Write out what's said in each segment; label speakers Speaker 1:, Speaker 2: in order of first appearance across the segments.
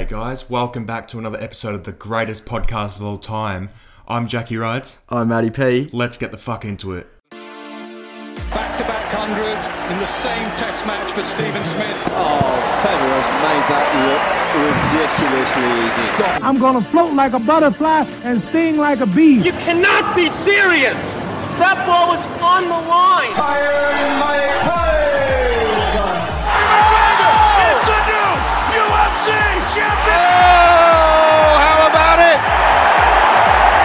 Speaker 1: G'day, guys. Welcome back to another episode of the greatest podcast of all time. I'm Jackie Rides.
Speaker 2: I'm Matty P.
Speaker 1: Let's get the fuck into it.
Speaker 3: Back-to-back hundreds in the same test match for Steven Smith.
Speaker 4: Oh, Federer's made that look ridiculously easy.
Speaker 5: I'm gonna float like a butterfly and sting like a bee.
Speaker 6: You cannot be serious! That ball was on the line!
Speaker 3: Is champion!
Speaker 4: Oh, how about it?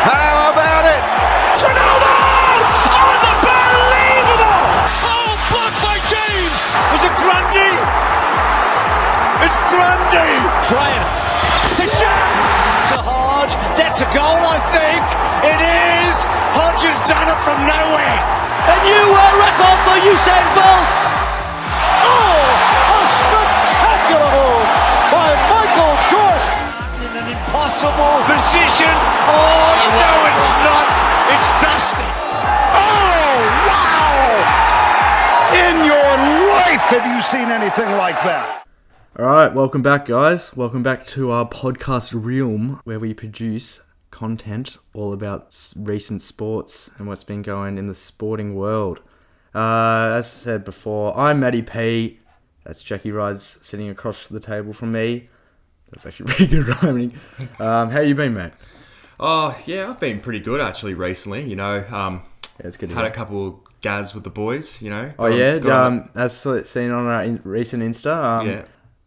Speaker 4: How about it?
Speaker 6: Ronaldo! Oh, unbelievable!
Speaker 3: Oh, blocked by James! Was it Grundy? It's Grundy!
Speaker 6: Bryant to shot!
Speaker 3: To Hodge, that's a goal, I think. It is. Hodge has done it from nowhere.
Speaker 6: A new world record for Usain Bolt!
Speaker 3: An impossible position. Oh, no, it's not. It's Dusty.
Speaker 7: Oh, wow! In your life have you seen anything like that?
Speaker 2: All right, welcome back, guys. Welcome back to our podcast realm where we produce content all about recent sports and what's been going in the sporting world. Uh, as I said before, I'm Matty P. That's Jackie Rides sitting across the table from me. That's actually pretty good rhyming. Um, how you been, mate?
Speaker 1: Oh, yeah, I've been pretty good actually recently. You know, um,
Speaker 2: Yeah, it's good.
Speaker 1: Had a couple gads with the boys, you know.
Speaker 2: Oh
Speaker 1: Gone-
Speaker 2: yeah,
Speaker 1: gone
Speaker 2: um, as seen on our in- recent Insta. Um,
Speaker 1: yeah.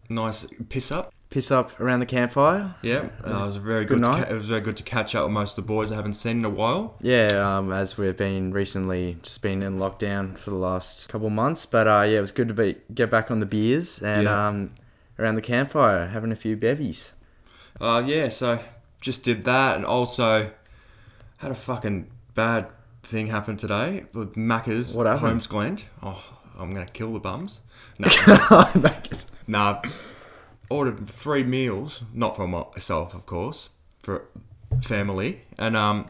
Speaker 1: Nice piss up.
Speaker 2: Piss up around the campfire.
Speaker 1: Yeah, uh, it was very
Speaker 2: Good
Speaker 1: good. to
Speaker 2: night.
Speaker 1: ca- it was very good to catch up with most of the boys I haven't seen in a while.
Speaker 2: Yeah, um, as we've been recently just been in lockdown for the last couple of months, but uh, yeah, it was good to be get back on the beers and
Speaker 1: Yeah.
Speaker 2: Around the campfire having a few bevies.
Speaker 1: Uh, yeah, so just did that, and also had a fucking bad thing happen today with Macca's
Speaker 2: What happened?
Speaker 1: Holmesglen. Oh, I'm gonna kill the bums. No,
Speaker 2: Macca's.
Speaker 1: nah. Ordered three meals, not for myself, of course, for family, and um,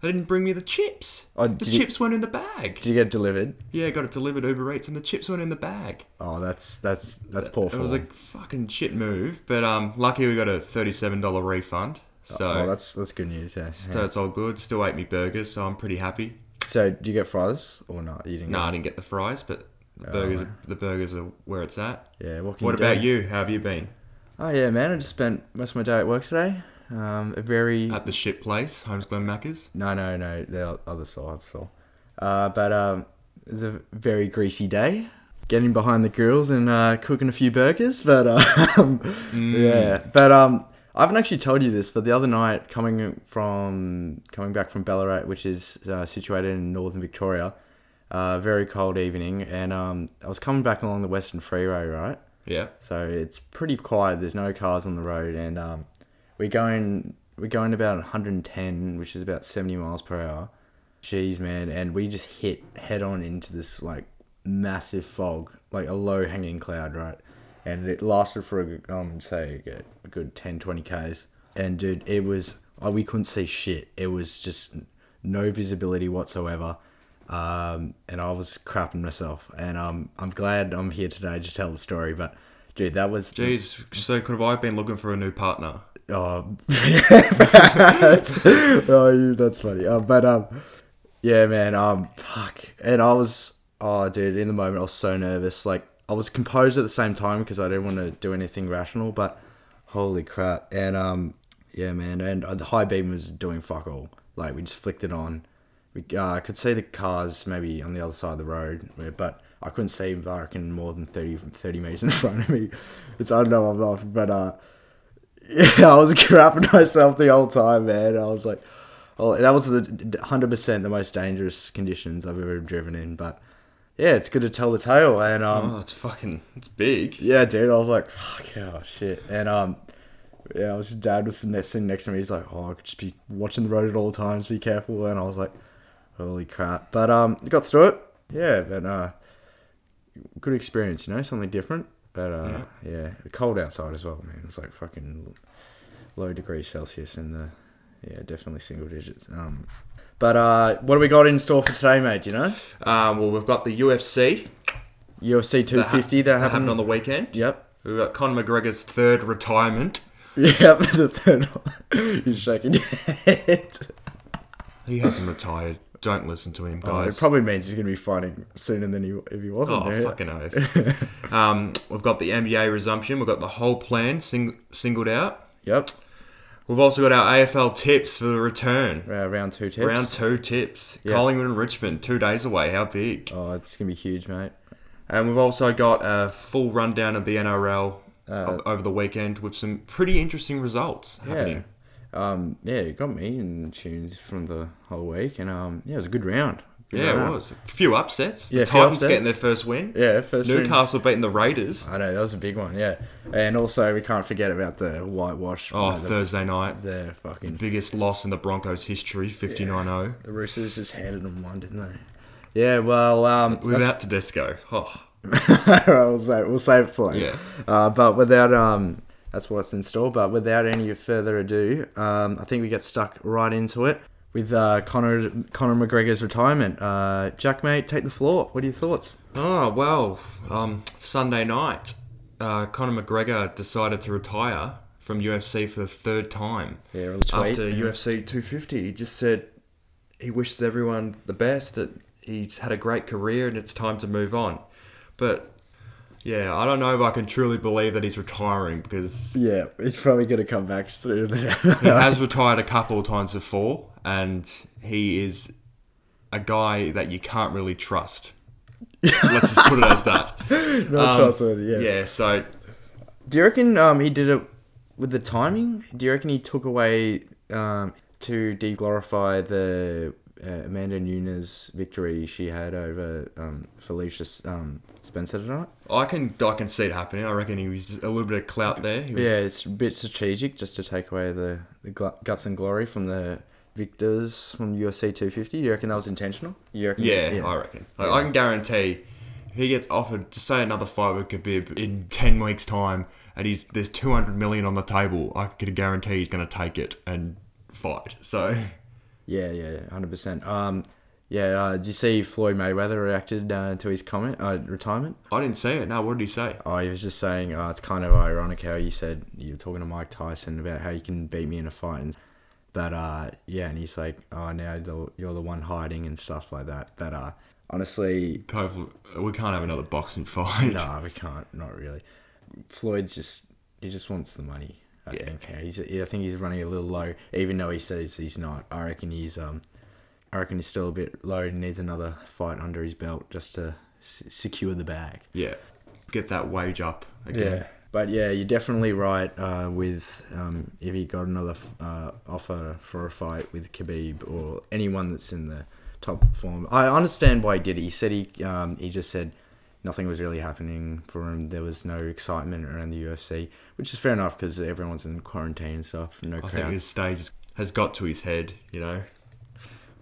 Speaker 1: they didn't bring me the chips.
Speaker 2: Oh,
Speaker 1: the
Speaker 2: you-
Speaker 1: chips weren't in the bag.
Speaker 2: Did you get delivered?
Speaker 1: yeah, I got it delivered Uber Eats, and the chips weren't in the bag.
Speaker 2: Oh, that's that's that's poor
Speaker 1: It was a fucking shit move, but um, lucky we got a thirty-seven dollar refund. So
Speaker 2: oh, that's that's good news. Yeah.
Speaker 1: So it's all good. Still ate me burgers, so I'm pretty happy.
Speaker 2: So, do you get fries or not? You didn't.
Speaker 1: No, I didn't get the fries, but the
Speaker 2: Oh,
Speaker 1: burgers,
Speaker 2: man.
Speaker 1: the burgers are where it's at.
Speaker 2: Yeah. What can
Speaker 1: What
Speaker 2: you
Speaker 1: about
Speaker 2: do?
Speaker 1: you? How have you been
Speaker 2: Oh yeah, man. I just spent most of my day at work today. Um, a very
Speaker 1: at the shit place, Holmesglen Macca's?
Speaker 2: No, no, no. The other side, so. Uh, but um, it was a very greasy day. Getting behind the grills and uh, cooking a few burgers, but um, yeah. But um, I haven't actually told you this, but the other night, coming from coming back from Ballarat, which is uh, situated in northern Victoria, uh, very cold evening, and um, I was coming back along the Western Freeway, right?
Speaker 1: Yeah.
Speaker 2: So it's pretty quiet. There's no cars on the road, and um, we're going we're going about 110, which is about 70 miles per hour. Jeez, man, and we just hit head on into this like massive fog, like a low hanging cloud, right? And it lasted for a um say a good, a good 10, 20 k's. And dude, it was like we couldn't see shit. It was just no visibility whatsoever. Um, and I was crapping myself. And um, I'm glad I'm here today to tell the story. But dude, that was
Speaker 1: Jeez, so could have I been looking for a new partner?
Speaker 2: Oh, perhaps. oh, that's funny. Uh, but um, yeah, man. Um, fuck. And I was, oh, dude, in the moment, I was so nervous. Like, I was composed at the same time because I didn't want to do anything rational. But holy crap! And um, yeah, man. And uh, the high beam was doing fuck all. Like, we just flicked it on. We, uh, I could see the cars maybe on the other side of the road, but I couldn't see. I reckon more than 30, 30 meters in front of me. It's I don't know. I'm laughing, but uh. Yeah, I was crapping myself the whole time, man. I was like, oh, that was the hundred percent the most dangerous conditions I've ever driven in. But yeah, it's good to tell the tale. And um,
Speaker 1: Oh, it's fucking, it's big.
Speaker 2: yeah, dude, I was like, fuck, oh shit. And um, yeah, I was dad was sitting next to me. He's like, oh, I could just be watching the road at all times. Be careful. And I was like, holy crap. But um, got through it. Yeah, but uh, good experience. You know, something different. But uh, yeah, cold outside as well, man. It's like fucking low degrees Celsius in the yeah, definitely single digits. Um, but uh, what do we got in store for today, mate? Do you know
Speaker 1: Um, well, we've got the UFC
Speaker 2: UFC 250 that,
Speaker 1: that
Speaker 2: happened
Speaker 1: happened on the weekend.
Speaker 2: Yep.
Speaker 1: We've got Conor McGregor's third retirement
Speaker 2: Yeah, but the third one, you're shaking your head.
Speaker 1: He hasn't retired. Don't listen to him,
Speaker 2: Oh,
Speaker 1: guys.
Speaker 2: it probably means he's going to be fighting sooner than he if he wasn't.
Speaker 1: Oh,
Speaker 2: yeah.
Speaker 1: fucking oath. um, we've got the NBA resumption. We've got the whole plan sing- singled out.
Speaker 2: Yep.
Speaker 1: We've also got our AFL tips for the return.
Speaker 2: Uh, round two tips.
Speaker 1: Round two tips.
Speaker 2: Yeah.
Speaker 1: Collingwood and Richmond, two days away. How big?
Speaker 2: Oh, it's going to be huge, mate.
Speaker 1: And we've also got a full rundown of the NRL
Speaker 2: Uh,
Speaker 1: over the weekend with some pretty interesting results happening.
Speaker 2: Yeah. Um, yeah, it got me in tunes from the whole week, and um, yeah, it was a good round. Good
Speaker 1: Yeah, it was. A few upsets.
Speaker 2: Yeah,
Speaker 1: the Titans
Speaker 2: upsets.
Speaker 1: getting their first win.
Speaker 2: Yeah, first win.
Speaker 1: Newcastle beating the Raiders.
Speaker 2: I know that was a big one. Yeah, and also we can't forget about the whitewash.
Speaker 1: Oh,
Speaker 2: the,
Speaker 1: Thursday night.
Speaker 2: the fucking
Speaker 1: Biggest loss in the Broncos history, 59-0.
Speaker 2: the Roosters just handed them one, didn't they? Yeah, well, um,
Speaker 1: Without Tedesco. Oh,
Speaker 2: we'll save we'll save it for later.
Speaker 1: Yeah.
Speaker 2: Uh, but without um, that's what's in store. But without any further ado, um, I think we get stuck right into it with uh, Conor Conor McGregor's retirement. Uh, Jack, mate, take the floor. What are your thoughts?
Speaker 1: Oh well, um, Sunday night, uh, Conor McGregor decided to retire from UFC for the third time.
Speaker 2: Yeah,
Speaker 1: after
Speaker 2: yeah.
Speaker 1: UFC 250, he just said he wishes everyone the best. That he's had a great career and it's time to move on. But yeah, I don't know if I can truly believe that he's retiring because
Speaker 2: Yeah, he's probably going to come back soon.
Speaker 1: he has retired a couple of times before, and he is a guy that you can't really trust. Let's just put it as that.
Speaker 2: Not
Speaker 1: Um,
Speaker 2: trustworthy. Yeah.
Speaker 1: Yeah, so
Speaker 2: Do you reckon um, he did it with the timing? Do you reckon he took away um, to de-glorify the uh, Amanda Nunes victory she had over um, Felicia um, Spencer tonight?
Speaker 1: I can I can see it happening. I reckon he was a little bit of clout there. He was,
Speaker 2: Yeah, it's a bit strategic just to take away the, the guts and glory from the victors from UFC 250. Do you reckon that was intentional? You reckon?
Speaker 1: yeah, I reckon. Like, I can guarantee if he gets offered to say another fight with Khabib in ten weeks' time, and he's there's two hundred million on the table, I can guarantee he's going to take it and fight. So
Speaker 2: Yeah, yeah, hundred percent. Um, yeah. Uh, did you see Floyd Mayweather reacted uh, to his comment uh, retirement?
Speaker 1: I didn't see it. No, what did he say?
Speaker 2: Oh, he was just saying, oh, it's kind of ironic how you said you were talking to Mike Tyson about how you can beat me in a fight, and but uh, yeah, and he's like, oh, now the, you're the one hiding and stuff like that. But uh, honestly,
Speaker 1: Hopefully, we can't have another boxing fight.
Speaker 2: no, we can't, not really. Floyd's just he just wants the money. I
Speaker 1: Yeah.
Speaker 2: think. He's, I think he's running a little low, even though he says he's not. I reckon he's um, I reckon he's still a bit low and needs another fight under his belt just to s- secure the bag.
Speaker 1: Yeah, get that wage up again.
Speaker 2: Yeah. But yeah, you're definitely right uh, with um, if he got another f- uh, offer for a fight with Khabib or anyone that's in the top form. I understand why he did it. He said he um, he just said nothing was really happening for him. There was no excitement around the UFC, which is fair enough because everyone's in quarantine and stuff. No
Speaker 1: I think
Speaker 2: crowd.
Speaker 1: this stage has- has got to his head. You know.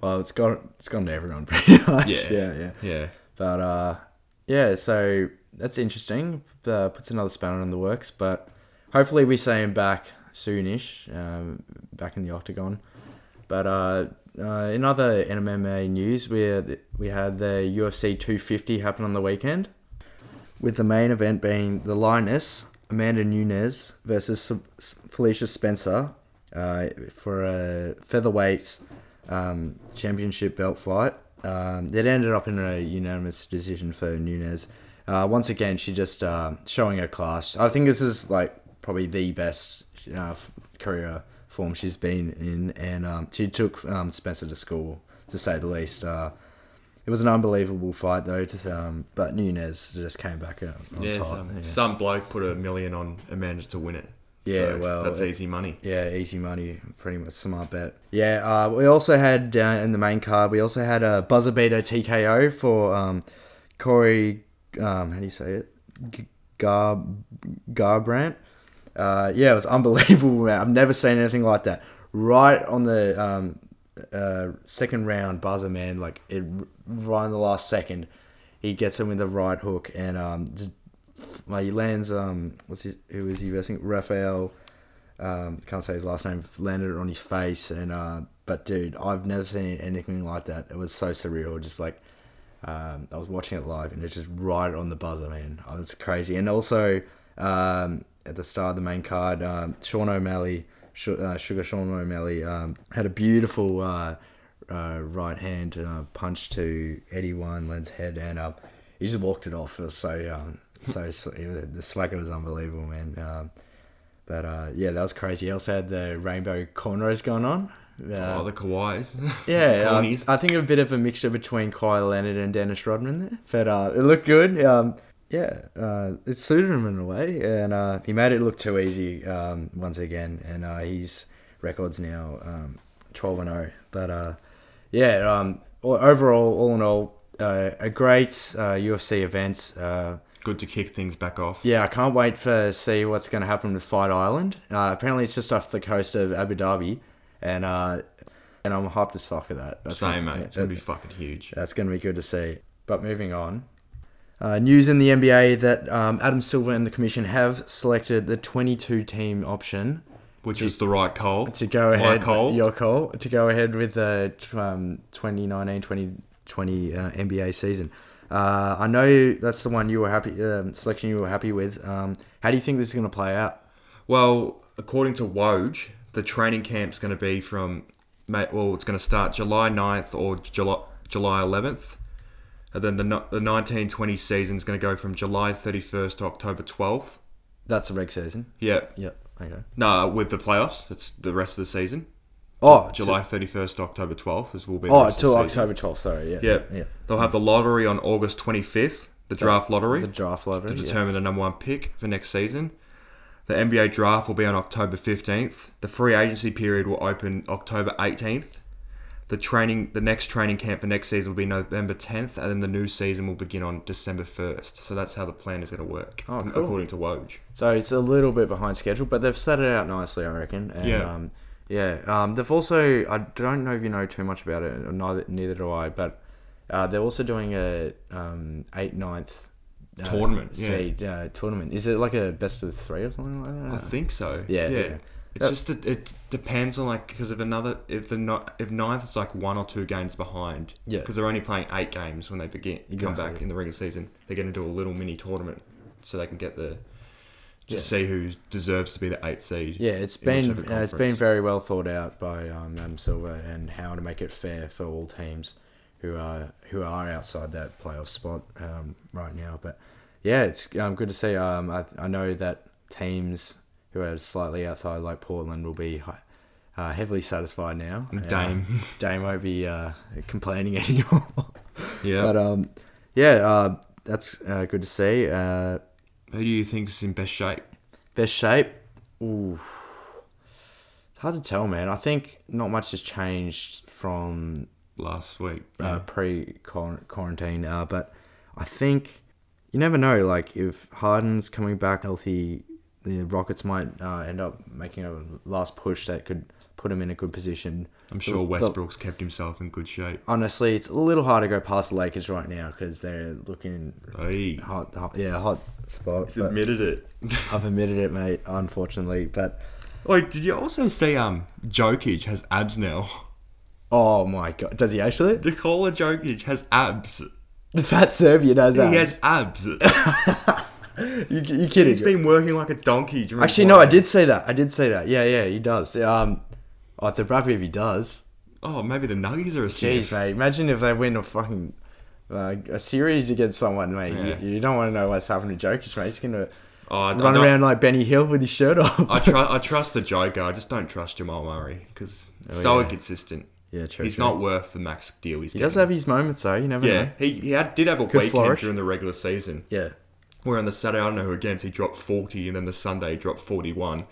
Speaker 2: Well, it's got it's gone to everyone pretty much.
Speaker 1: Yeah.
Speaker 2: yeah, yeah.
Speaker 1: Yeah.
Speaker 2: But uh, yeah, so that's interesting. Uh, puts another spanner in the works, but hopefully we see him back soonish, um, back in the octagon. But uh, uh, in other MMA news, we we had the UFC 250 happen on the weekend, with the main event being the Lioness Amanda Nunes versus Felicia Spencer uh, for a featherweight um, championship belt fight. Um, it ended up in a unanimous decision for Nunes. Uh, once again, she just uh, showing her class. I think this is like probably the best uh, career form she's been in, and um, she took um, Spencer to school, to say the least. Uh, it was an unbelievable fight though, to, um, but Nunes just came back uh, on
Speaker 1: Yeah,
Speaker 2: top.
Speaker 1: some,
Speaker 2: yeah.
Speaker 1: some bloke put a million on Amanda to win it.
Speaker 2: Yeah,
Speaker 1: So
Speaker 2: well,
Speaker 1: that's easy money.
Speaker 2: Yeah, easy money, pretty much smart bet. Yeah, uh, we also had uh, in the main card, we also had a buzzer beater TKO for um, Corey. Um, how do you say it? G- Gar Garbrandt. Uh, yeah, it was unbelievable, man. I've never seen anything like that. Right on the um, uh, second round buzzer, man. Like it, right in the last second, he gets him with the right hook and um, just like he lands. Um, what's his? Who was he versing? Raphael um, can't say his last name, landed it on his face. And uh, but dude, I've never seen anything like that. It was so surreal. Just like um, I was watching it live, and it's just right on the buzzer, man. Oh, it's crazy. And also, um, at the start of the main card. Um, Sean O'Malley, Sh- uh, Sugar Sean O'Malley, um, had a beautiful uh, uh, right hand uh, punch to Eddie Wineland's head, and um, he just walked it off. It was so um, so was- the swagger was unbelievable, man. Um, but uh, yeah, that was crazy. He also had the rainbow cornrows going on. Uh,
Speaker 1: oh, the Kawhis.
Speaker 2: yeah,
Speaker 1: Cornies.
Speaker 2: I think a bit of a mixture between Kawhi Leonard and Dennis Rodman there, but uh, it looked good. Um, yeah, uh, it suited him in a way, and uh, he made it look too easy um, once again. And uh, his records now um, twelve and zero. But uh, yeah, um, overall, all in all, uh, a great uh, UFC event. Uh,
Speaker 1: Good to kick things back off.
Speaker 2: yeah, I can't wait for see what's going to happen with Fight Island. Uh, apparently, it's just off the coast of Abu Dhabi, and uh, and I'm hyped as fuck for that. That's
Speaker 1: Same,
Speaker 2: gonna-
Speaker 1: mate. It's going to be fucking huge.
Speaker 2: that's going to be good to see. But moving on. Uh, news in the NBA that um, Adam Silver and the Commission have selected the 22 team option
Speaker 1: Which is the right call.
Speaker 2: to go
Speaker 1: My
Speaker 2: ahead.
Speaker 1: call.
Speaker 2: Your call to go ahead with the um, 2019-2020 uh, NBA season. Uh, I know that's the one you were happy um, selection you were happy with. Um, how do you think this is going to play out?
Speaker 1: Well, according to Woj, the training camp's going to be from, ma- well, it's going to start July 9th or July, July 11th. And then the, the 1920 season is going to go from July 31st to October 12th.
Speaker 2: That's the reg season.
Speaker 1: Yeah.
Speaker 2: Yep. Okay.
Speaker 1: No, with the playoffs, it's the rest of the season.
Speaker 2: Oh,
Speaker 1: July 31st to October 12th. This will be the
Speaker 2: Oh, until. October 12th. Sorry. Yeah.
Speaker 1: Yeah.
Speaker 2: Yeah.
Speaker 1: They'll have the lottery on August 25th, the draft lottery.
Speaker 2: The draft lottery.
Speaker 1: to
Speaker 2: yeah.
Speaker 1: determine the number one pick for next season. The NBA draft will be on October 15th. The free agency period will open October 18th. The training, the next training camp for next season will be November 10th, and then the new season will begin on December 1st. So that's how the plan is going to work,
Speaker 2: Oh, cool.
Speaker 1: according to Woj.
Speaker 2: So it's a little bit behind schedule, but they've set it out nicely, I reckon. And,
Speaker 1: Yeah.
Speaker 2: Um, yeah. Um, they've also, I don't know if you know too much about it, or neither, neither do I, but uh, they're also doing a um, 8 ninth uh,
Speaker 1: Tournament, yeah.
Speaker 2: uh, tournament. Is it like a best of three or something like that?
Speaker 1: I think so.
Speaker 2: Yeah,
Speaker 1: yeah.
Speaker 2: yeah.
Speaker 1: It's
Speaker 2: Uh,
Speaker 1: just that it depends on like because if another if the not if ninth is like one or two games behind.
Speaker 2: Yeah.
Speaker 1: Because they're only playing eight games when they begin come back in the regular season. They're going to do a little mini tournament so they can get the just
Speaker 2: Yeah.
Speaker 1: see who deserves to be the eighth seed.
Speaker 2: Yeah, it's been uh, it's been very well thought out by um, Adam Silver and how to make it fair for all teams who are who are outside that playoff spot um, right now. But yeah, it's um, good to see. Um, I, I know that teams who are slightly outside, like Portland, will be uh, heavily satisfied now.
Speaker 1: Dame.
Speaker 2: Uh, Dame won't be uh, complaining anymore.
Speaker 1: Yeah.
Speaker 2: But um, yeah, uh, that's uh, good to see. Uh,
Speaker 1: who do you think is in best shape?
Speaker 2: Best shape? Ooh. It's hard to tell, man. I think not much has changed from
Speaker 1: Last week.
Speaker 2: uh,
Speaker 1: Yeah.
Speaker 2: pre quarantine, uh, but I think you never know. Like, if Harden's coming back healthy, the Rockets might uh, end up making a last push that could put him in a good position.
Speaker 1: I'm sure
Speaker 2: The-
Speaker 1: Westbrook's kept himself in good shape.
Speaker 2: honestly, it's a little hard to go past the Lakers right now because they're looking
Speaker 1: Hey,
Speaker 2: hot, hot. Yeah, hot spot.
Speaker 1: he's
Speaker 2: but
Speaker 1: admitted it.
Speaker 2: I've admitted it, mate. Unfortunately, but
Speaker 1: Wait, did you also see um Jokic has abs now?
Speaker 2: oh my god, does he actually?
Speaker 1: Nikola Jokic has abs.
Speaker 2: The fat Serbian has abs.
Speaker 1: He has abs.
Speaker 2: You, you kidding?
Speaker 1: He's been working like a donkey.
Speaker 2: Actually, no, I did say that. I did say that. Yeah, yeah, he does. Um, oh, it's a happy if he does.
Speaker 1: Oh, maybe the Nuggies are a
Speaker 2: Jeez,
Speaker 1: sniff.
Speaker 2: mate. Imagine if they win a fucking uh, a series against someone, mate.
Speaker 1: Yeah.
Speaker 2: You, you don't want to know what's happening to Jokic, mate. He's gonna
Speaker 1: Oh, I,
Speaker 2: run around like Benny Hill with his shirt off.
Speaker 1: I, tru- I trust the Joker. I just don't trust Jamal Murray because so
Speaker 2: Oh, yeah.
Speaker 1: inconsistent.
Speaker 2: yeah, true.
Speaker 1: He's
Speaker 2: true.
Speaker 1: not worth the max deal he's
Speaker 2: He
Speaker 1: getting.
Speaker 2: does have his moments, though. You never
Speaker 1: Yeah,
Speaker 2: know.
Speaker 1: he, he had, did have a
Speaker 2: Could
Speaker 1: weekend
Speaker 2: flourish.
Speaker 1: during the regular season.
Speaker 2: Yeah.
Speaker 1: Where on the Saturday, I don't know who against, he dropped 40 and then the Sunday he dropped 41.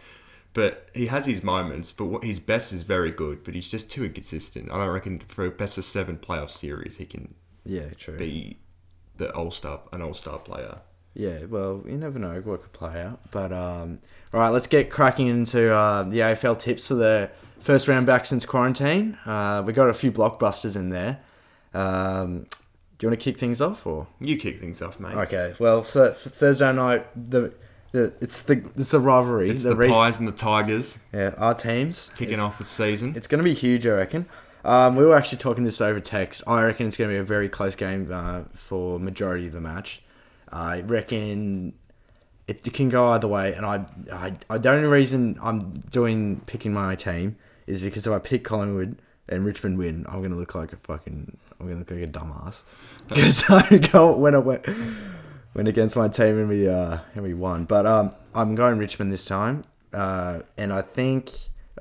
Speaker 1: But he has his moments, but what his best is very good, but he's just too inconsistent. I don't reckon for a best of seven playoff series he can
Speaker 2: Yeah, true.
Speaker 1: be the all star an all star player.
Speaker 2: Yeah, well, you never know what could play out. But um, all right, let's get cracking into uh, the AFL tips for the first round back since quarantine. Uh, we got a few blockbusters in there. Um, do you want to kick things off, or
Speaker 1: You kick things off, mate.
Speaker 2: okay? Well, so Thursday night, the, the it's the it's the rivalry.
Speaker 1: It's the,
Speaker 2: re-
Speaker 1: Pies and the Tigers
Speaker 2: Yeah, our teams
Speaker 1: kicking
Speaker 2: It's-
Speaker 1: off the season.
Speaker 2: It's going to be huge, I reckon. Um, we were actually talking this over text. I reckon it's going to be a very close game uh, for majority of the match. I reckon it can go either way, and I, I, I the only reason I'm doing picking my team is because if I pick Collingwood and Richmond win, I'm gonna look like a fucking, I'm gonna look like a dumbass because I go went went against my team and we uh and we won. But um, I'm going Richmond this time, uh, and I think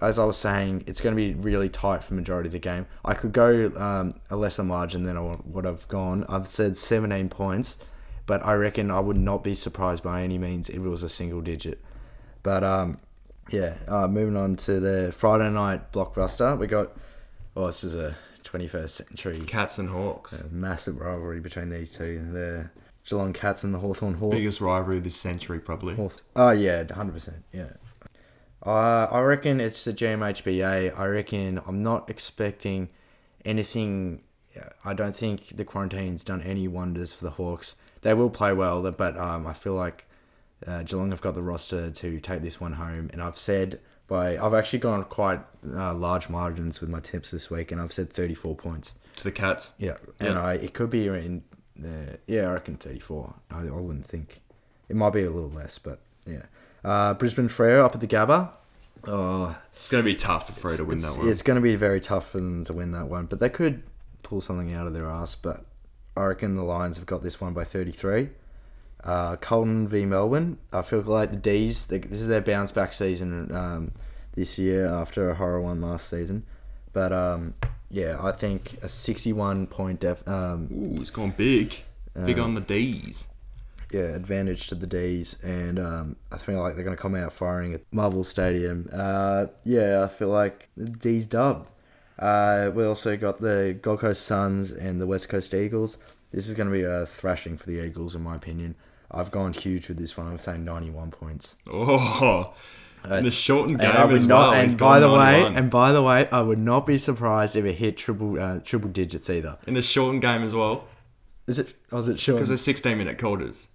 Speaker 2: as I was saying, it's going to be really tight for majority of the game. I could go um, a lesser margin than I would have gone. I've said 17 points, but I reckon I would not be surprised by any means if it was a single digit. But um, yeah, uh, moving on to the Friday night blockbuster, we got. Oh, this is a 21st century
Speaker 1: Cats and Hawks.
Speaker 2: a massive rivalry between these two. The Geelong Cats and the Hawthorn Hawks.
Speaker 1: Biggest rivalry of this century, probably.
Speaker 2: Hawth- Oh yeah, hundred percent. Yeah. Uh, I reckon it's the GMHBA. I reckon I'm not expecting anything. I don't think the quarantine's done any wonders for the Hawks. They will play well, but um, I feel like uh, Geelong have got the roster to take this one home. And I've said by I've actually gone quite uh, large margins with my tips this week, and I've said 34 points.
Speaker 1: To the Cats.
Speaker 2: Yeah, and
Speaker 1: Yeah.
Speaker 2: I it could be in the yeah I reckon thirty four. I, I wouldn't think it might be a little less, but yeah. Uh, Brisbane Freo up at the Gabba. Oh,
Speaker 1: It's going to be tough for Free to win that one.
Speaker 2: It's going to be very tough for them to win that one, but they could pull something out of their ass. But I reckon the Lions have got this one by thirty three. Uh, Carlton v Melbourne. I feel like the D's. They, this is their bounce back season um, this year after a horror one last season. But um, yeah, I think a sixty-one point def, um,
Speaker 1: Ooh, it's gone big. Big
Speaker 2: Uh,
Speaker 1: on the D's.
Speaker 2: yeah advantage to the D's, and um, I feel like they're going to come out firing at Marvel Stadium. Uh, yeah, I feel like the D's dub. Uh, we also got the Gold Coast Suns and the West Coast Eagles. This is going to be a thrashing for the Eagles, in my opinion. I've gone huge with this one. I'm saying 91 points.
Speaker 1: Oh, in the shortened game
Speaker 2: And I would
Speaker 1: as
Speaker 2: not.
Speaker 1: well.
Speaker 2: and by the way, and by the way, I would not be surprised if it hit triple uh, triple digits either.
Speaker 1: in the shortened game as well,
Speaker 2: Is it? Was it sure?
Speaker 1: because there's 16 minute quarters.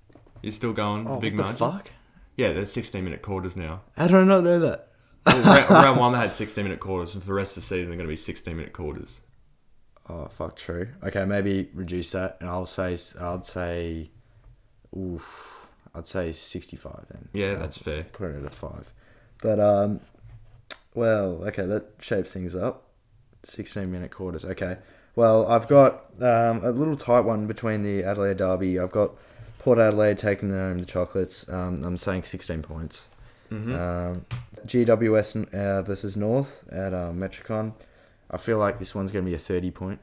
Speaker 1: You're still going
Speaker 2: oh,
Speaker 1: big
Speaker 2: what the fuck?
Speaker 1: Yeah, there's 16 minute quarters now.
Speaker 2: How did I not know that?
Speaker 1: Well, round, round one they had 16 minute quarters, and for the rest of the season they're going to be 16 minute quarters.
Speaker 2: Oh fuck, true. Okay, maybe reduce that, and I'll say I'd say, oof, I'd say sixty-five then.
Speaker 1: Yeah,
Speaker 2: I'll
Speaker 1: that's fair.
Speaker 2: Put it at a five, but um, well, okay, that shapes things up. Sixteen-minute quarters. Okay, well, I've got um a little tight one between the Adelaide Derby. I've got Port Adelaide taking home the chocolates. Um, I'm saying sixteen points. Um, GWS uh, versus North at uh, Metricon. I feel like this one's going to be a 30 point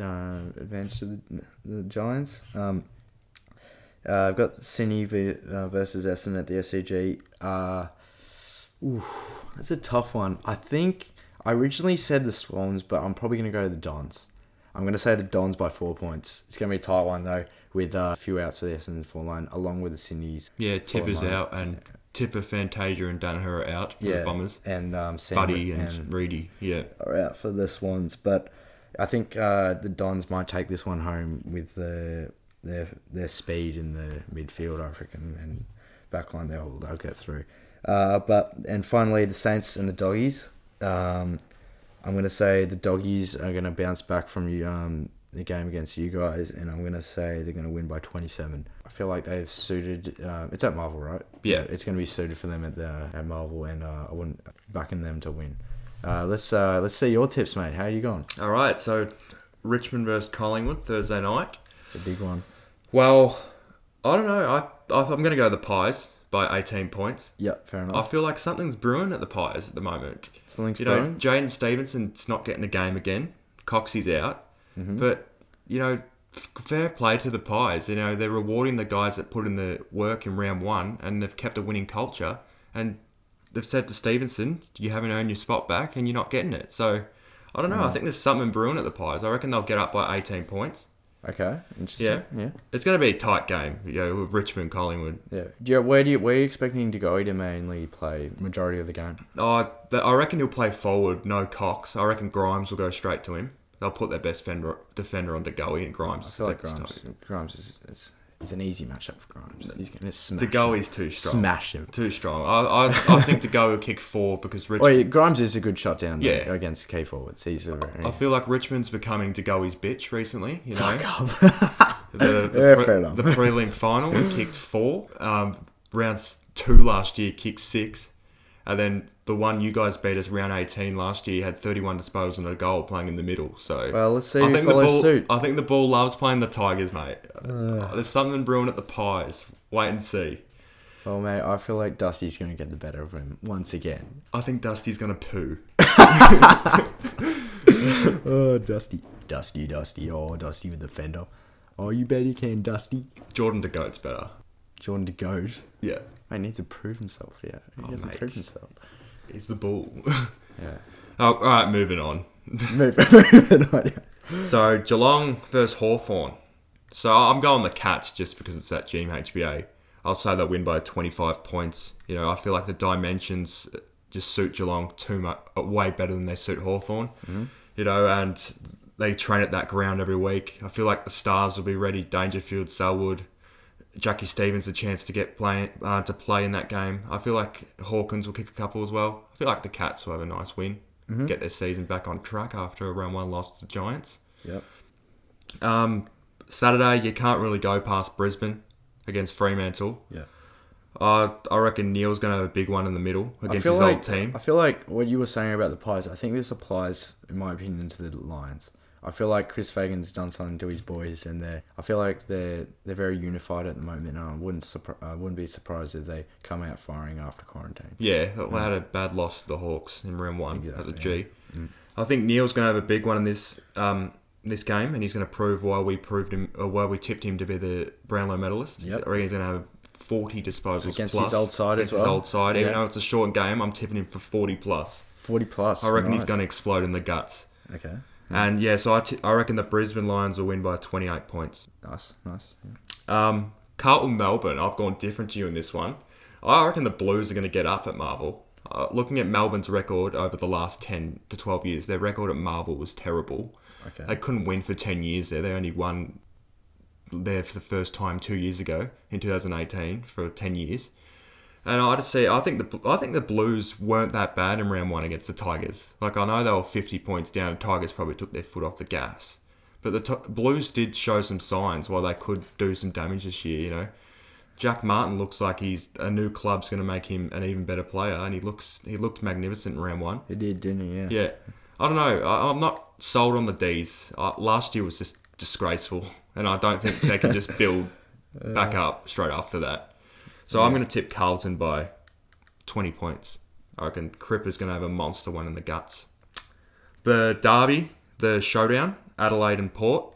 Speaker 2: uh, advantage to the, the Giants. Um, uh, I've got Sydney v, uh, versus Essendon at the SCG. Uh, oof, that's a tough one. I think I originally said the Swans, but I'm probably going to go to the Dons. I'm going to say the Dons by four points. It's going to be a tight one, though, with uh, a few outs for the Essendon four line, along with the Sydney's.
Speaker 1: Yeah, Tipper's out, and Tipper, Fantasia, and Danaher are out for the Bombers.
Speaker 2: And um, Sam
Speaker 1: Buddy and,
Speaker 2: and
Speaker 1: Reedy, yeah.
Speaker 2: are out for the Swans, but I think uh, the Dons might take this one home with the their their speed in the midfield, I reckon, and backline they'll they'll get through. Uh, but and finally the Saints and the Doggies. Um, I'm gonna say the Doggies are gonna bounce back from you um, the game against you guys, and I'm gonna say they're gonna win by 27. I feel like they've suited. Uh, it's at Marvel, right?
Speaker 1: Yeah.
Speaker 2: it's gonna be suited for them at the at Marvel, and uh, I wouldn't backing them to win. Uh, let's uh, let's see your tips, mate. How are you going?
Speaker 1: All right, so Richmond versus Collingwood Thursday night.
Speaker 2: The big one.
Speaker 1: Well, I don't know. I, I I'm going to go the Pies by 18 points.
Speaker 2: Yep, fair enough.
Speaker 1: I
Speaker 2: enough.
Speaker 1: feel like something's brewing at the Pies at the moment.
Speaker 2: Something's
Speaker 1: you know,
Speaker 2: brewing?
Speaker 1: Jaidyn Stephenson's not getting a game again. Coxie's out.
Speaker 2: Mm-hmm.
Speaker 1: But, you know, f- fair play to the Pies. You know, they're rewarding the guys that put in the work in round one and they've kept a winning culture. And they've said to Stephenson, you haven't earned your spot back and you're not getting it. So, I don't know. I think there's something brewing at the Pies. I reckon they'll get up by 18 points.
Speaker 2: Okay, interesting.
Speaker 1: Yeah.
Speaker 2: Yeah,
Speaker 1: It's going to be a tight game, you know, with Richmond, Collingwood.
Speaker 2: yeah. Do you, where do you where are you expecting De Goey to mainly play majority of the game?
Speaker 1: Uh, oh, th- I reckon he'll play forward, no Cox. I reckon Grimes will go straight to him. They'll put their best fender, defender on De Goey and Grimes.
Speaker 2: I feel like Grimes. Grimes is it's, it's an easy matchup for Grimes. He's gonna smash.
Speaker 1: De Goey's
Speaker 2: him.
Speaker 1: too strong.
Speaker 2: Smash him.
Speaker 1: Too strong. I, I, I think De Goey will kick four because Richmond.
Speaker 2: Grimes is a good shot down
Speaker 1: Yeah.
Speaker 2: against key forwards. He's a very.
Speaker 1: I feel like Richmond's becoming De Goey's bitch recently. You know, the, the,
Speaker 2: Yeah,
Speaker 1: pre- the prelim final, he kicked four. Um, round two last year kicked six, and then the one you guys beat us round eighteen last year had thirty one disposals and a goal playing in the middle. So
Speaker 2: Well, let's see
Speaker 1: I think the ball,
Speaker 2: suit.
Speaker 1: I think the ball loves playing the Tigers, mate. There's something brewing at the Pies. Wait and see.
Speaker 2: Well, mate, I feel like Dusty's going to get the better of him once again.
Speaker 1: I think Dusty's gonna poo.
Speaker 2: Oh, Dusty. Dusty, Dusty. Oh, Dusty with the fender. Oh, you bet he can, Dusty.
Speaker 1: Jordan de Goat's better.
Speaker 2: Jordan de Goat.
Speaker 1: Yeah,
Speaker 2: Mate needs to prove himself, yeah. He
Speaker 1: Oh,
Speaker 2: hasn't
Speaker 1: mate.
Speaker 2: proved himself.
Speaker 1: He's the bull.
Speaker 2: Yeah.
Speaker 1: oh, all right, moving on.
Speaker 2: Moving on, yeah.
Speaker 1: So Geelong versus Hawthorn. So I'm going the Cats just because it's at GMHBA. I'll say they'll win by 25 points. You know, I feel like the dimensions just suit Geelong too much, uh, way better than they suit Hawthorn. Mm-hmm. You know, and they train at that ground every week. I feel like the Stars will be ready. Dangerfield, Selwood, Jackie Stevens a chance to get play uh, to play in that game. I feel like Hawkins will kick a couple as well. I feel like the Cats will have a nice win, get their season back on track after a round one loss to the Giants.
Speaker 2: Yep.
Speaker 1: Um, Saturday, you can't really go past Brisbane against Fremantle.
Speaker 2: Yeah.
Speaker 1: Uh, I reckon Neale's going to have a big one in the middle against his
Speaker 2: like
Speaker 1: old team.
Speaker 2: I feel like what you were saying about the Pies. I think this applies, in my opinion, to the Lions. I feel like Chris Fagan's done something to his boys, and they I feel like they're they're very unified at the moment. And I wouldn't surpri- I wouldn't be surprised if they come out firing after quarantine.
Speaker 1: Yeah, they had a bad loss to the Hawks in round one at the
Speaker 2: Exactly,
Speaker 1: G. I think Neale's going to have a big one in this um, this game, and he's going to prove why we proved him or why we tipped him to be the Brownlow medalist.
Speaker 2: Yep.
Speaker 1: I reckon he's going to have 40 disposals
Speaker 2: Against
Speaker 1: plus
Speaker 2: his old side
Speaker 1: against
Speaker 2: as
Speaker 1: His old side, even though it's a short game, I'm tipping him for 40 plus.
Speaker 2: Forty plus.
Speaker 1: I reckon he's going to explode in the guts.
Speaker 2: Okay.
Speaker 1: And yeah, so I, t- I reckon the Brisbane Lions will win by 28 points.
Speaker 2: Nice. Nice. Yeah.
Speaker 1: Um, Carlton Melbourne, I've gone different to you in this one. I reckon the Blues are going to get up at Marvel. Uh, looking at Melbourne's record over the last 10 to 12 years, their record at Marvel was terrible.
Speaker 2: Okay.
Speaker 1: They couldn't win for 10 years there. They only won there for the first time two years ago in 2018 for 10 years. And I just see, I think the I think the Blues weren't that bad in round one against the Tigers. Like I know they were 50 points down. and Tigers probably took their foot off the gas, but the t- Blues did show some signs while they could do some damage this year. You know, Jack Martin looks like he's a new club's going to make him an even better player, and he looks he looked magnificent in round one.
Speaker 2: He did, didn't he? Yeah.
Speaker 1: Yeah, I don't know. I, I'm not sold on the D's. Uh, last year was just disgraceful, and I don't think they can just build back up straight after that. So I'm going to tip Carlton by 20 points. I reckon Cripper's going to have a monster one in the guts. The Derby, the showdown, Adelaide and Port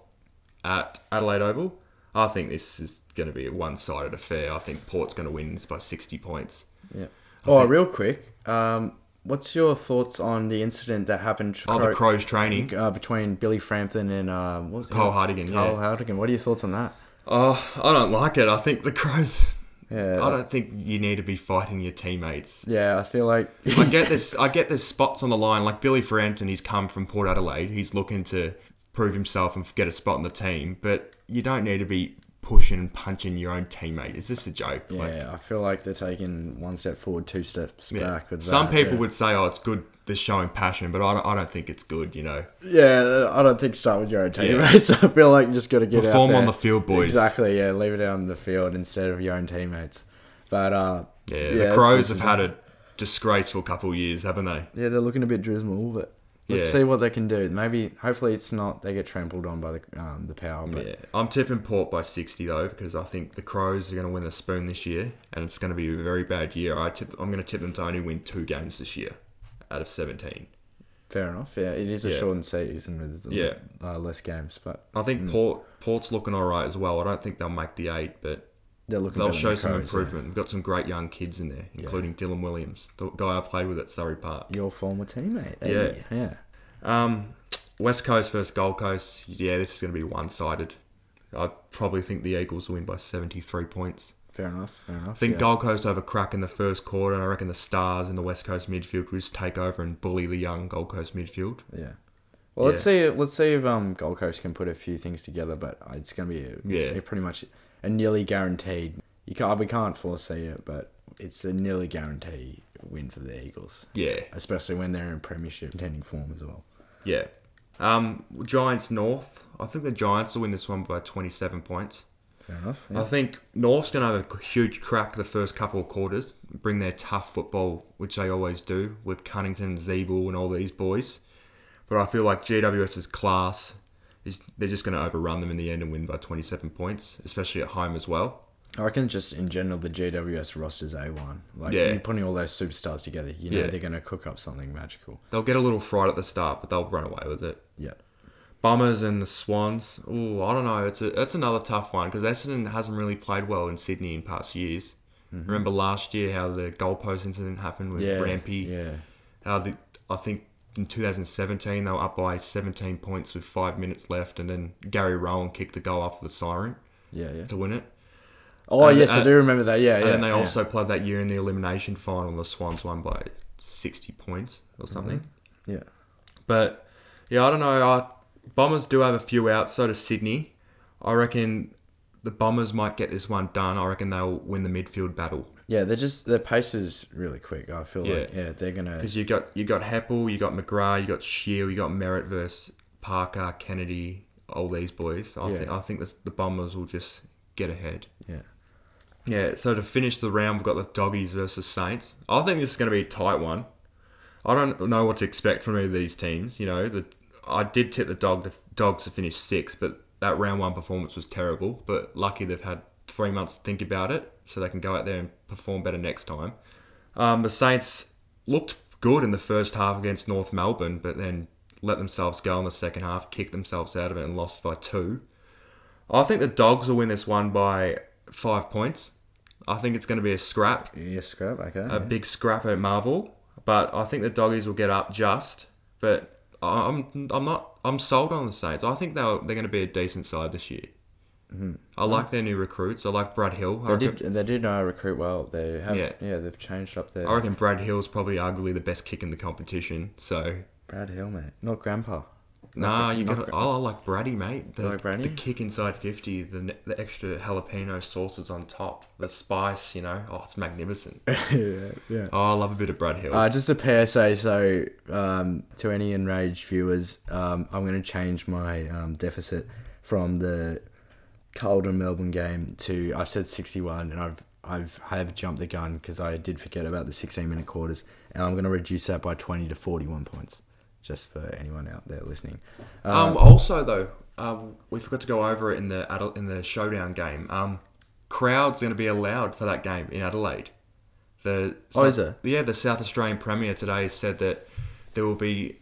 Speaker 1: at Adelaide Oval. I think this is going to be a one-sided affair. I think Port's going to win this by 60 points.
Speaker 2: Yeah. Oh, real quick. Um, what's your thoughts on the incident that happened?
Speaker 1: Oh, the Crows training.
Speaker 2: uh, between Billy Frampton and what was it?
Speaker 1: Kyle Hartigan, yeah.
Speaker 2: Hartigan. What are your thoughts on that?
Speaker 1: Oh, I don't like it. I think the Crows.
Speaker 2: Yeah.
Speaker 1: I don't think you need to be fighting your teammates.
Speaker 2: Yeah, I feel like
Speaker 1: I get this. I get there's spots on the line. Like Billy Frampton, he's come from Port Adelaide. He's looking to prove himself and get a spot in the team. But you don't need to be pushing and punching your own teammate. Is this a joke? Like,
Speaker 2: yeah, I feel like they're taking one step forward, two steps
Speaker 1: yeah.
Speaker 2: back. With
Speaker 1: Some
Speaker 2: that,
Speaker 1: people
Speaker 2: yeah.
Speaker 1: would say, "Oh, it's good. They're showing passion," but I don't, I don't think it's good. You know,
Speaker 2: Yeah, I don't think start with your own teammates. I feel like you just got to get out
Speaker 1: Perform on the field, boys.
Speaker 2: Exactly. Yeah, leave it out on the field instead of your own teammates. But uh,
Speaker 1: yeah.
Speaker 2: yeah,
Speaker 1: the Crows have had a disgraceful couple of years, haven't they?
Speaker 2: Yeah, they're looking a bit drizzle, but let's
Speaker 1: Yeah.
Speaker 2: see what they can do. Maybe, hopefully, it's not they get trampled on by the um, the power. But
Speaker 1: Yeah, I'm tipping Port by 60 though because I think the Crows are going to win the spoon this year, and it's going to be a very bad year. I tip, I'm going to tip them to only win two games this year out of 17.
Speaker 2: fair enough. Yeah, it is a
Speaker 1: Yeah.
Speaker 2: shortened season with
Speaker 1: Yeah.
Speaker 2: uh, less games, but
Speaker 1: I think Port Port's looking all right as well. I don't think they'll make the eight, but
Speaker 2: they're looking.
Speaker 1: they'll show some
Speaker 2: Crows, yeah.
Speaker 1: improvement. We've got some great young kids in there, including Dylan Williams, the guy I played with at Surrey Park.
Speaker 2: Your former teammate.
Speaker 1: Yeah.
Speaker 2: Yeah.
Speaker 1: Um, West Coast versus Gold Coast. Yeah, this is going to be one sided. I probably think the Eagles will win by 73 points.
Speaker 2: Fair enough. Fair enough.
Speaker 1: I think
Speaker 2: yeah.
Speaker 1: Gold Coast have a crack in the first quarter, and I reckon the Stars in the West Coast midfield will just take over and bully the young Gold Coast midfield.
Speaker 2: Yeah. Well, let's see. Let's see if um Gold Coast can put a few things together, but it's gonna be a,
Speaker 1: Yeah.
Speaker 2: pretty much a nearly guaranteed. You can't we can't foresee it, but it's a nearly guarantee win for the Eagles,
Speaker 1: Yeah,
Speaker 2: especially when they're in Premiership contending form as well.
Speaker 1: yeah. Um, Giants North. I think the Giants will win this one by 27 points.
Speaker 2: Fair enough.
Speaker 1: I think North's going to have a huge crack the first couple of quarters, bring their tough football, which they always do, with Cunnington, Ziebell, and all these boys. But I feel like GWS's class is they're just going to overrun them in the end and win by 27 points, especially at home as well.
Speaker 2: I reckon just in general the GWS roster's A1. Like
Speaker 1: Yeah.
Speaker 2: you're putting all those superstars together, you know
Speaker 1: Yeah.
Speaker 2: they're gonna cook up something magical.
Speaker 1: They'll get a little fright at the start, but they'll run away with it.
Speaker 2: Yeah.
Speaker 1: Bombers and the Swans. Oh, I don't know. It's a, it's another tough one because Essendon hasn't really played well in Sydney in past years. Mm-hmm. Remember last year how the goalpost incident happened with
Speaker 2: Yeah.
Speaker 1: Rampy?
Speaker 2: Yeah.
Speaker 1: How the, I think in 2017 they were up by 17 points with five minutes left, and then Gary Rohan kicked the goal after the siren
Speaker 2: Yeah, yeah.
Speaker 1: to win it.
Speaker 2: Oh
Speaker 1: And-
Speaker 2: yes, I do remember that. Yeah, yeah.
Speaker 1: and they
Speaker 2: yeah.
Speaker 1: also played that year in the elimination final. The Swans won by 60 points or mm-hmm. something.
Speaker 2: Yeah.
Speaker 1: But yeah, I don't know. I, Bombers do have a few out. So does Sydney. I reckon the Bombers might get this one done. I reckon they'll win the midfield battle
Speaker 2: Yeah, they're just their pace is really quick. I feel like
Speaker 1: Yeah.
Speaker 2: yeah, they're gonna
Speaker 1: because you got you got Heppell, you got McGrath, you got Shiel, you got Merrett versus Parker, Kennedy, all these boys. I
Speaker 2: Yeah.
Speaker 1: think I think this, the Bombers will just get ahead.
Speaker 2: yeah.
Speaker 1: Yeah, so to finish the round, we've got the Doggies versus Saints. I think this is going to be a tight one. I don't know what to expect from either of these teams. You know, the I did tip the dog to, Dogs to finish sixth, but that round one performance was terrible. But lucky they've had three months to think about it, so they can go out there and perform better next time. Um, the Saints looked good in the first half against North Melbourne, but then let themselves go in the second half, kicked themselves out of it, and lost by two. I think the Dogs will win this one by five points. I think it's going to be a scrap,
Speaker 2: Yeah, scrap. Okay.
Speaker 1: a big scrap at Marvel. But I think the Doggies will get up just. But I'm I'm not I'm sold on the Saints. I think they're they're going to be a decent side this year. I like their new recruits. I like Brad Hill.
Speaker 2: They
Speaker 1: reckon,
Speaker 2: did. They did uh, recruit well. They have.
Speaker 1: Yeah.
Speaker 2: Yeah. They've changed up their.
Speaker 1: I reckon Brad Hill's probably arguably the best kick in the competition. So
Speaker 2: Brad Hill, mate. Not Grandpa.
Speaker 1: Nah, you got. Oh, I like Brady, mate. The,
Speaker 2: like Brady?
Speaker 1: the kick inside fifty, the the extra jalapeno sauces on top, the spice. You know, oh, it's magnificent.
Speaker 2: yeah, yeah.
Speaker 1: Oh, I love a bit of Brad Hill.
Speaker 2: Uh, just a PSA, so um, to any enraged viewers, um, I'm going to change my um, deficit from the Carlton Melbourne game to I've said 61, and I've I've I have jumped the gun because I did forget about the 16 minute quarters, and I'm going to reduce that by 20 to 41 points, just for anyone out there listening. Uh,
Speaker 1: um, also though, um, we forgot to go over it in the in the showdown game. Um, crowds going to be allowed for that game in Adelaide. The
Speaker 2: Oh, is it?
Speaker 1: Yeah, the South Australian Premier today said that there will be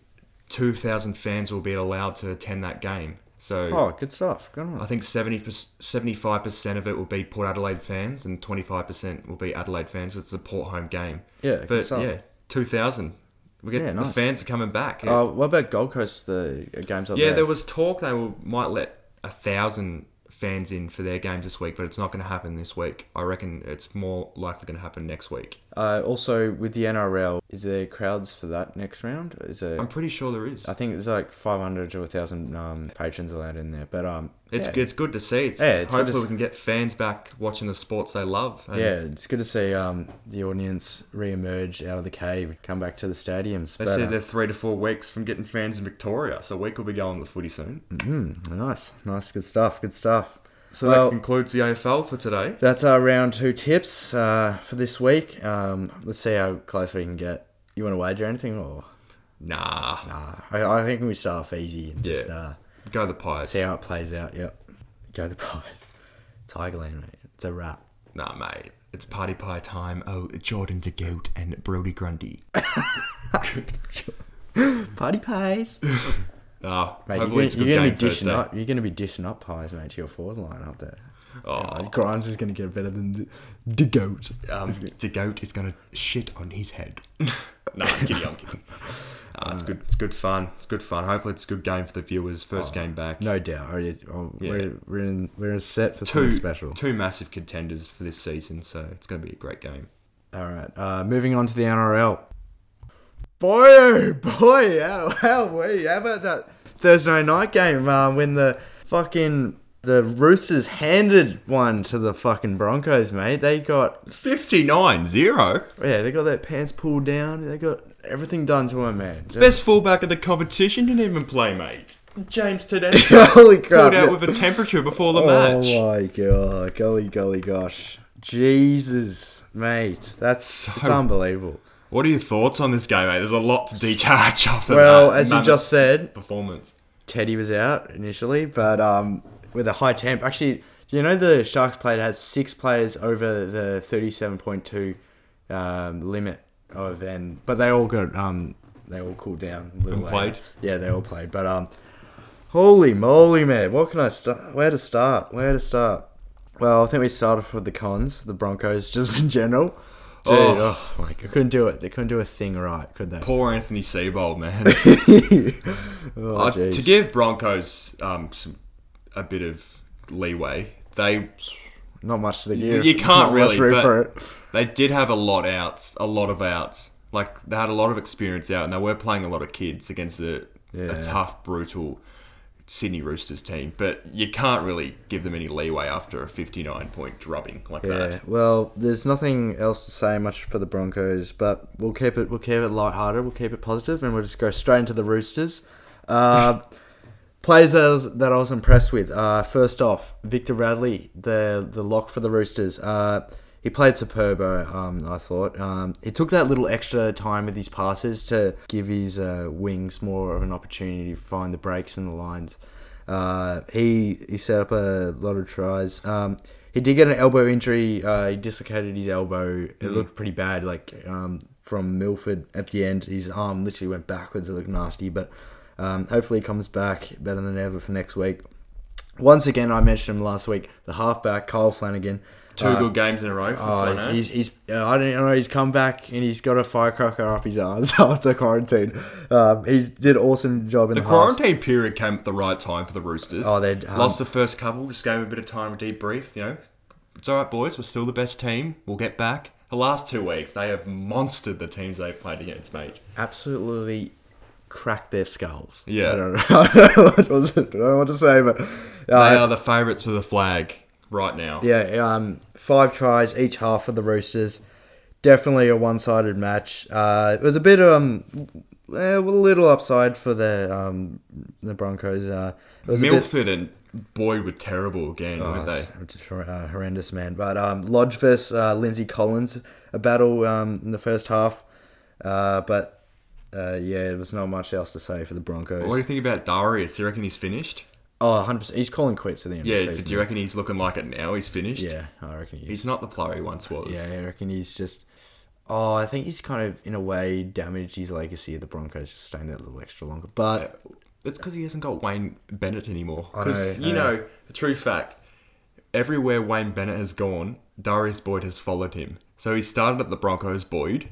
Speaker 1: two thousand fans will be allowed to attend that game. So
Speaker 2: oh, good stuff. Good on.
Speaker 1: I think 70 75 percent of it will be Port Adelaide fans, and twenty five percent will be Adelaide fans. It's a Port home game.
Speaker 2: Yeah, good
Speaker 1: but
Speaker 2: stuff.
Speaker 1: yeah, two thousand. We get
Speaker 2: Yeah,
Speaker 1: the fans are coming back.
Speaker 2: Uh, what about Gold Coast? The games up
Speaker 1: yeah,
Speaker 2: there.
Speaker 1: there was talk they will, might let a thousand fans in for their games this week, but it's not going to happen this week. I reckon it's more likely going to happen next week.
Speaker 2: Uh, also, with the NRL, is there crowds for that next round? Is there?
Speaker 1: I'm pretty sure there is.
Speaker 2: I think there's like 500 to 1,000 um, patrons allowed in there. But um,
Speaker 1: It's
Speaker 2: yeah.
Speaker 1: it's good to see. It's,
Speaker 2: Yeah, it's
Speaker 1: hopefully we can get fans back watching the sports they love. And
Speaker 2: yeah, it's good to see um, the audience re-emerge out of the cave, come back to the stadiums.
Speaker 1: They
Speaker 2: But,
Speaker 1: said
Speaker 2: uh,
Speaker 1: they're three to four weeks from getting fans in Victoria, so we could be going to the footy soon.
Speaker 2: mm, nice, nice, good stuff, good stuff.
Speaker 1: So
Speaker 2: Well-
Speaker 1: that concludes the AFL for today.
Speaker 2: That's our round two tips uh, for this week. Um, let's see how close we can get. You want to wager anything or?
Speaker 1: Nah,
Speaker 2: Nah, I, I think we start off easy and just
Speaker 1: Yeah.
Speaker 2: uh,
Speaker 1: go the Pies.
Speaker 2: see how it plays out. Yep, go the pies. Tigerland, mate. It's a wrap.
Speaker 1: Nah, mate. It's party pie time. Oh, Jordan DeGoat and Brodie Grundy.
Speaker 2: Party pies.
Speaker 1: Oh,
Speaker 2: Mate, you're, gonna, you're gonna be dishing
Speaker 1: Thursday.
Speaker 2: up. You're gonna be dishing up pies, mate, to your forward line up there.
Speaker 1: Oh,
Speaker 2: Like, Grimes is gonna get better than the, the goat.
Speaker 1: um, DeGoat is gonna shit on his head. no, I'm kidding. I'm kidding. Ah, it's good. It's good fun. It's good fun. Hopefully, it's a good game for the viewers. First game back.
Speaker 2: No doubt. Oh,
Speaker 1: Yeah.
Speaker 2: We're we're in we're set for
Speaker 1: two
Speaker 2: something special.
Speaker 1: two massive contenders for this season, so it's going to be a great game.
Speaker 2: All right. Uh, moving on to the NRL. Boy, oh boy, how how we how about that Thursday night game uh, when the fucking the Roosters handed one to the fucking Broncos, mate. They got
Speaker 1: 59-0.
Speaker 2: yeah, they got their pants pulled down. They got everything done to them, man. Just-
Speaker 1: Best fullback of the competition didn't even play, mate. James Tedesco
Speaker 2: Holy crap!
Speaker 1: pulled out with a temperature before the match.
Speaker 2: oh my god! Golly, golly, gosh! Jesus, mate, that's it's unbelievable.
Speaker 1: What are your thoughts on this game, mate? There's a lot to detach after that.
Speaker 2: Well,
Speaker 1: that.
Speaker 2: as you
Speaker 1: mammoth
Speaker 2: just said,
Speaker 1: performance.
Speaker 2: Teddy was out initially, but um, with a high temp. Actually, you know the Sharks played has six players over the thirty-seven point two um, limit of, and but they all got um, they all cooled down. A little
Speaker 1: And played?
Speaker 2: Yeah, they all played. But um, holy moly, man! What can I start? Where to start? Where to start? Well, I think we started off with the cons, the Broncos, just in general. Dude,
Speaker 1: Oh.
Speaker 2: oh, my god, couldn't do it. They couldn't do a thing right, could they?
Speaker 1: Poor Anthony Seibold, man.
Speaker 2: oh,
Speaker 1: Uh, to give Broncos um, some, a bit of leeway, they
Speaker 2: Not much to the
Speaker 1: You-
Speaker 2: gear.
Speaker 1: you can't really, but-
Speaker 2: for it.
Speaker 1: they did have a lot outs, a lot of outs. Like they had a lot of experience out, and they were playing a lot of kids against a,
Speaker 2: Yeah.
Speaker 1: a tough, brutal Sydney Roosters team. But you can't really give them any leeway after a 59 point drubbing like
Speaker 2: Yeah,
Speaker 1: that.
Speaker 2: well, there's nothing else to say much for the Broncos, but we'll keep it we'll keep it lighthearted, we'll keep it positive, and we'll just go straight into the Roosters. Uh, players that I, was, that I was impressed with. Uh, first off, Victor Radley, the the lock for the Roosters. Uh, he played superbo, um, I thought. Um, he took that little extra time with his passes to give his uh, wings more of an opportunity to find the breaks and the lines. Uh, he he set up a lot of tries. Um, he did get an elbow injury. Uh, he dislocated his elbow. It looked pretty bad. Like um, from Milford at the end, his arm literally went backwards. It looked nasty, but um, hopefully he comes back better than ever for next week. Once again, I mentioned him last week. The halfback Kyle Flanagan.
Speaker 1: Two
Speaker 2: Uh,
Speaker 1: good games in a row for
Speaker 2: Oh,
Speaker 1: Flano.
Speaker 2: he's he's uh, I don't know. He's come back and he's got a firecracker off his arms after quarantine. Um, he's did awesome job in
Speaker 1: The
Speaker 2: the, halves.
Speaker 1: quarantine period came at the right time for the Roosters.
Speaker 2: Oh, they'd, um,
Speaker 1: lost the first couple, just gave them a bit of time to debrief. You know, it's all right, boys. We're still the best team. We'll get back. The last two weeks, they have monstered the teams they've played against, mate.
Speaker 2: absolutely cracked their skulls.
Speaker 1: Yeah.
Speaker 2: I don't know, I don't know, what, was- I don't to say, but uh,
Speaker 1: They are the favourites for the flag right now.
Speaker 2: yeah, um, five tries each half for the Roosters. Definitely a one-sided match. Uh, it was a bit um, eh, a little upside for the um, the Broncos. Uh, it was a bit-
Speaker 1: Milford and Boyd were terrible again,
Speaker 2: Oh,
Speaker 1: weren't they?
Speaker 2: it's uh, horrendous, man. But um, Lodge versus uh, Lindsay Collins, a battle um, in the first half. Uh, but uh, yeah, there was not much else to say for the Broncos.
Speaker 1: What do you think about Darius? Do you reckon he's finished?
Speaker 2: Oh, 100%. He's calling quits at the end
Speaker 1: Yeah,
Speaker 2: of the season.
Speaker 1: do you reckon he's looking like it now? He's finished?
Speaker 2: Yeah, I reckon he is.
Speaker 1: He's not the player he once was.
Speaker 2: Yeah, I reckon he's just. Oh, I think he's kind of, in a way, damaged his legacy at the Broncos, just staying there a little extra longer. But
Speaker 1: It's because he hasn't got Wayne Bennett anymore. Because, you
Speaker 2: know.
Speaker 1: know, the true fact, everywhere Wayne Bennett has gone, Darius Boyd has followed him. So he started at the Broncos, Boyd.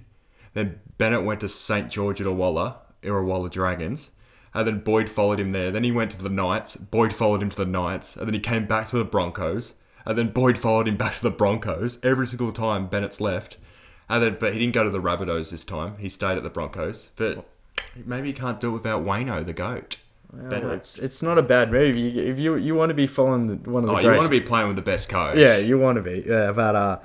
Speaker 1: Then Bennett went to St. George at Awalla, Illawarra Dragons. And then Boyd followed him there. Then he went to the Knights. Boyd followed him to the Knights. And then he came back to the Broncos. And then Boyd followed him back to the Broncos. Every single time Bennett's left. And then, but he didn't go to the Rabbitohs this time. He stayed at the Broncos. But maybe he can't do it without Wayno, the goat.
Speaker 2: Well, it's it's not a bad move. You, if you you want to be following the, one of the
Speaker 1: Oh, you want to be playing with the best coach.
Speaker 2: Yeah, you want to be. Yeah, but uh,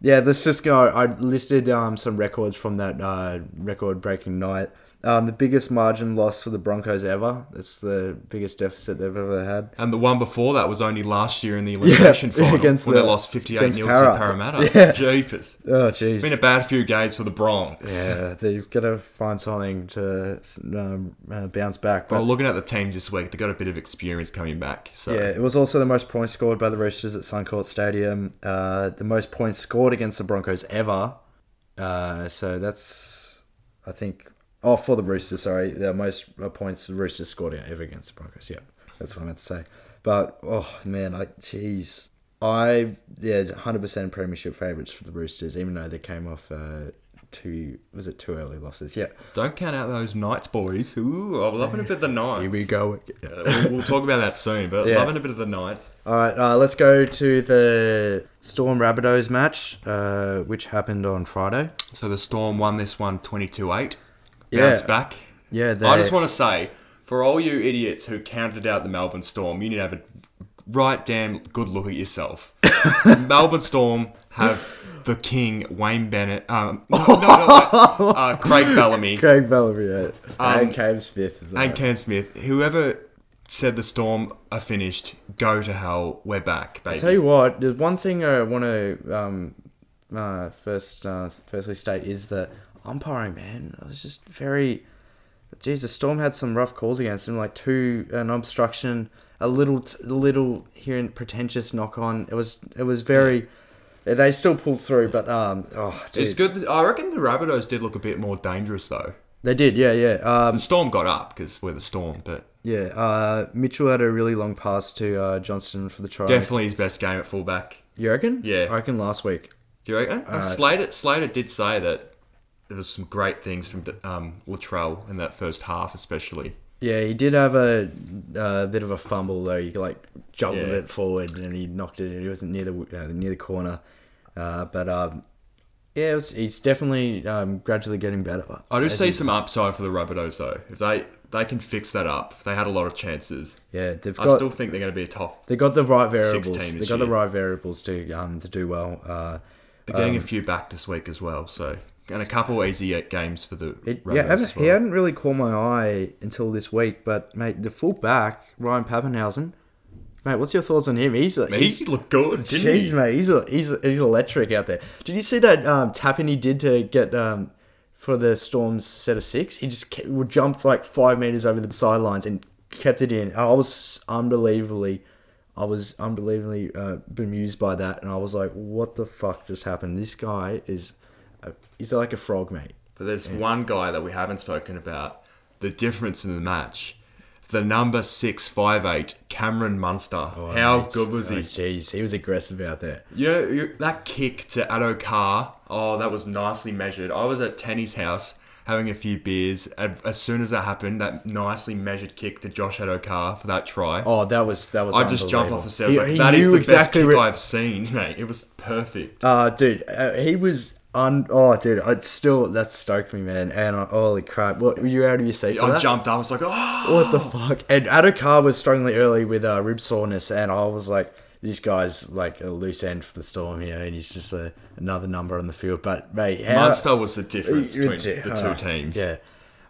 Speaker 2: yeah, let's just go. I listed um some records from that uh record-breaking night. Um, the biggest margin loss for the Broncos ever. That's the biggest deficit they've ever had.
Speaker 1: And the one before that was only last year in the elimination
Speaker 2: Yeah,
Speaker 1: final
Speaker 2: against
Speaker 1: when
Speaker 2: the-
Speaker 1: they lost 58
Speaker 2: against
Speaker 1: 0
Speaker 2: Para.
Speaker 1: to Parramatta.
Speaker 2: Yeah.
Speaker 1: Jeepers.
Speaker 2: Oh, jeez.
Speaker 1: It's been a bad few games for the Bronx.
Speaker 2: yeah, they've got to find something to um, uh, bounce back. But
Speaker 1: Well, looking at the teams this week, they've got a bit of experience coming back. So
Speaker 2: Yeah, it was also the most points scored by the Roosters at Suncorp Stadium. Uh, the most points scored against the Broncos ever. Uh, so that's, I think, oh for the Roosters. Sorry, the most uh, points the Roosters scored ever against the Broncos. Yeah, that's what I meant to say. But oh man, I jeez, I yeah, hundred percent premiership favourites for the Roosters, even though they came off uh, two was it two early losses? Yeah,
Speaker 1: don't count out those Knights boys. Ooh, I'm loving a bit of the Knights.
Speaker 2: here we go.
Speaker 1: Uh, we'll, we'll talk about that soon, but
Speaker 2: Yeah.
Speaker 1: loving a bit of the Knights.
Speaker 2: All right, uh, let's go to the Storm Rabbitohs match, uh, which happened on Friday.
Speaker 1: So the Storm won this one 22 8.
Speaker 2: Yeah.
Speaker 1: Bounced back.
Speaker 2: Yeah, they,
Speaker 1: I just want to say, for all you idiots who counted out the Melbourne Storm, you need to have a right damn good look at yourself. Melbourne Storm have the king, Wayne Bennett, um, no, no, no, no, uh, Craig Bellamy,
Speaker 2: Craig Bellamy yeah.
Speaker 1: Um,
Speaker 2: and Cam Smith as well.
Speaker 1: and Ken Smith. Whoever said the Storm are finished. Go to hell. We're back, baby.
Speaker 2: I tell you what, there's one thing I want to um, uh, first uh, firstly state is that umpiring, man, I was just very. Geez, the Storm had some rough calls against him, like two an obstruction, a little little here and pretentious knock on. It was it was very. They still pulled through, but um, oh, dude.
Speaker 1: it's good. I reckon the Rabbitohs did look a bit more dangerous though.
Speaker 2: They did, yeah, yeah. Um,
Speaker 1: The Storm got up because we're the Storm, but
Speaker 2: yeah, uh, Mitchell had a really long pass to uh, Johnston for the try.
Speaker 1: definitely his best game at fullback.
Speaker 2: You reckon?
Speaker 1: Yeah.
Speaker 2: I reckon last week.
Speaker 1: Do you reckon?
Speaker 2: Uh,
Speaker 1: Slater, Slater did say that there was some great things from um, Latrell in that first half, especially.
Speaker 2: Yeah, he did have a, a bit of a fumble though. He like juggled
Speaker 1: Yeah.
Speaker 2: it forward and he knocked it. He wasn't near the uh, near the corner, uh, but um, yeah, it was, he's definitely um, gradually getting better.
Speaker 1: I do see some upside for the Rabbitohs though. If they they can fix that up, they had a lot of chances.
Speaker 2: Yeah, they've
Speaker 1: I
Speaker 2: got
Speaker 1: still think they're going to be a top.
Speaker 2: they got the right variables. They got the right variables to um to do well. Uh,
Speaker 1: They're getting a few back this week as well, so and a couple easy games for the
Speaker 2: It, yeah,
Speaker 1: well.
Speaker 2: he hadn't really caught my eye until this week, but mate, the fullback Ryan Papenhuyzen, mate, what's your thoughts on him? He's
Speaker 1: Man,
Speaker 2: he's
Speaker 1: he looked good, didn't
Speaker 2: Jeez,
Speaker 1: he?
Speaker 2: mate, he's a, he's he's electric out there. Did you see that um, tapping he did to get um, for the Storm's set of six? He just ke- jumped like five meters over the sidelines and kept it in. I was unbelievably, I was unbelievably uh, bemused by that, and I was like, "What the fuck just happened? This guy is, he's like a frog, mate."
Speaker 1: But there's one guy that we haven't spoken about. The difference in the match. The number six five eight Cameron Munster. How
Speaker 2: Mate.
Speaker 1: good was
Speaker 2: Oh,
Speaker 1: he?
Speaker 2: Jeez, he was aggressive out there.
Speaker 1: You know that kick to Addo Carr. Oh, that was nicely measured. I was at Tenny's house having a few beers, as soon as that happened, that nicely measured kick to Josh Addo Carr for that try.
Speaker 2: Oh, that was that was.
Speaker 1: I just jumped off the set. I was
Speaker 2: He-
Speaker 1: like,
Speaker 2: he
Speaker 1: that is the
Speaker 2: exactly
Speaker 1: best kick
Speaker 2: where-
Speaker 1: I've seen, mate. It was perfect.
Speaker 2: Uh, dude, uh, he was un. Oh, dude, it's still that stoked me, man. And uh, holy crap, what were you out of your seat? For
Speaker 1: I
Speaker 2: that?
Speaker 1: jumped. Up. I was like, oh.
Speaker 2: What the fuck? And Addo Carr was struggling early with uh, rib soreness, and I was like, this guy's like a loose end for the storm here, and he's just a, another number on the field. But mate, how,
Speaker 1: Munster was the difference between
Speaker 2: you-
Speaker 1: the
Speaker 2: uh,
Speaker 1: two teams.
Speaker 2: Yeah.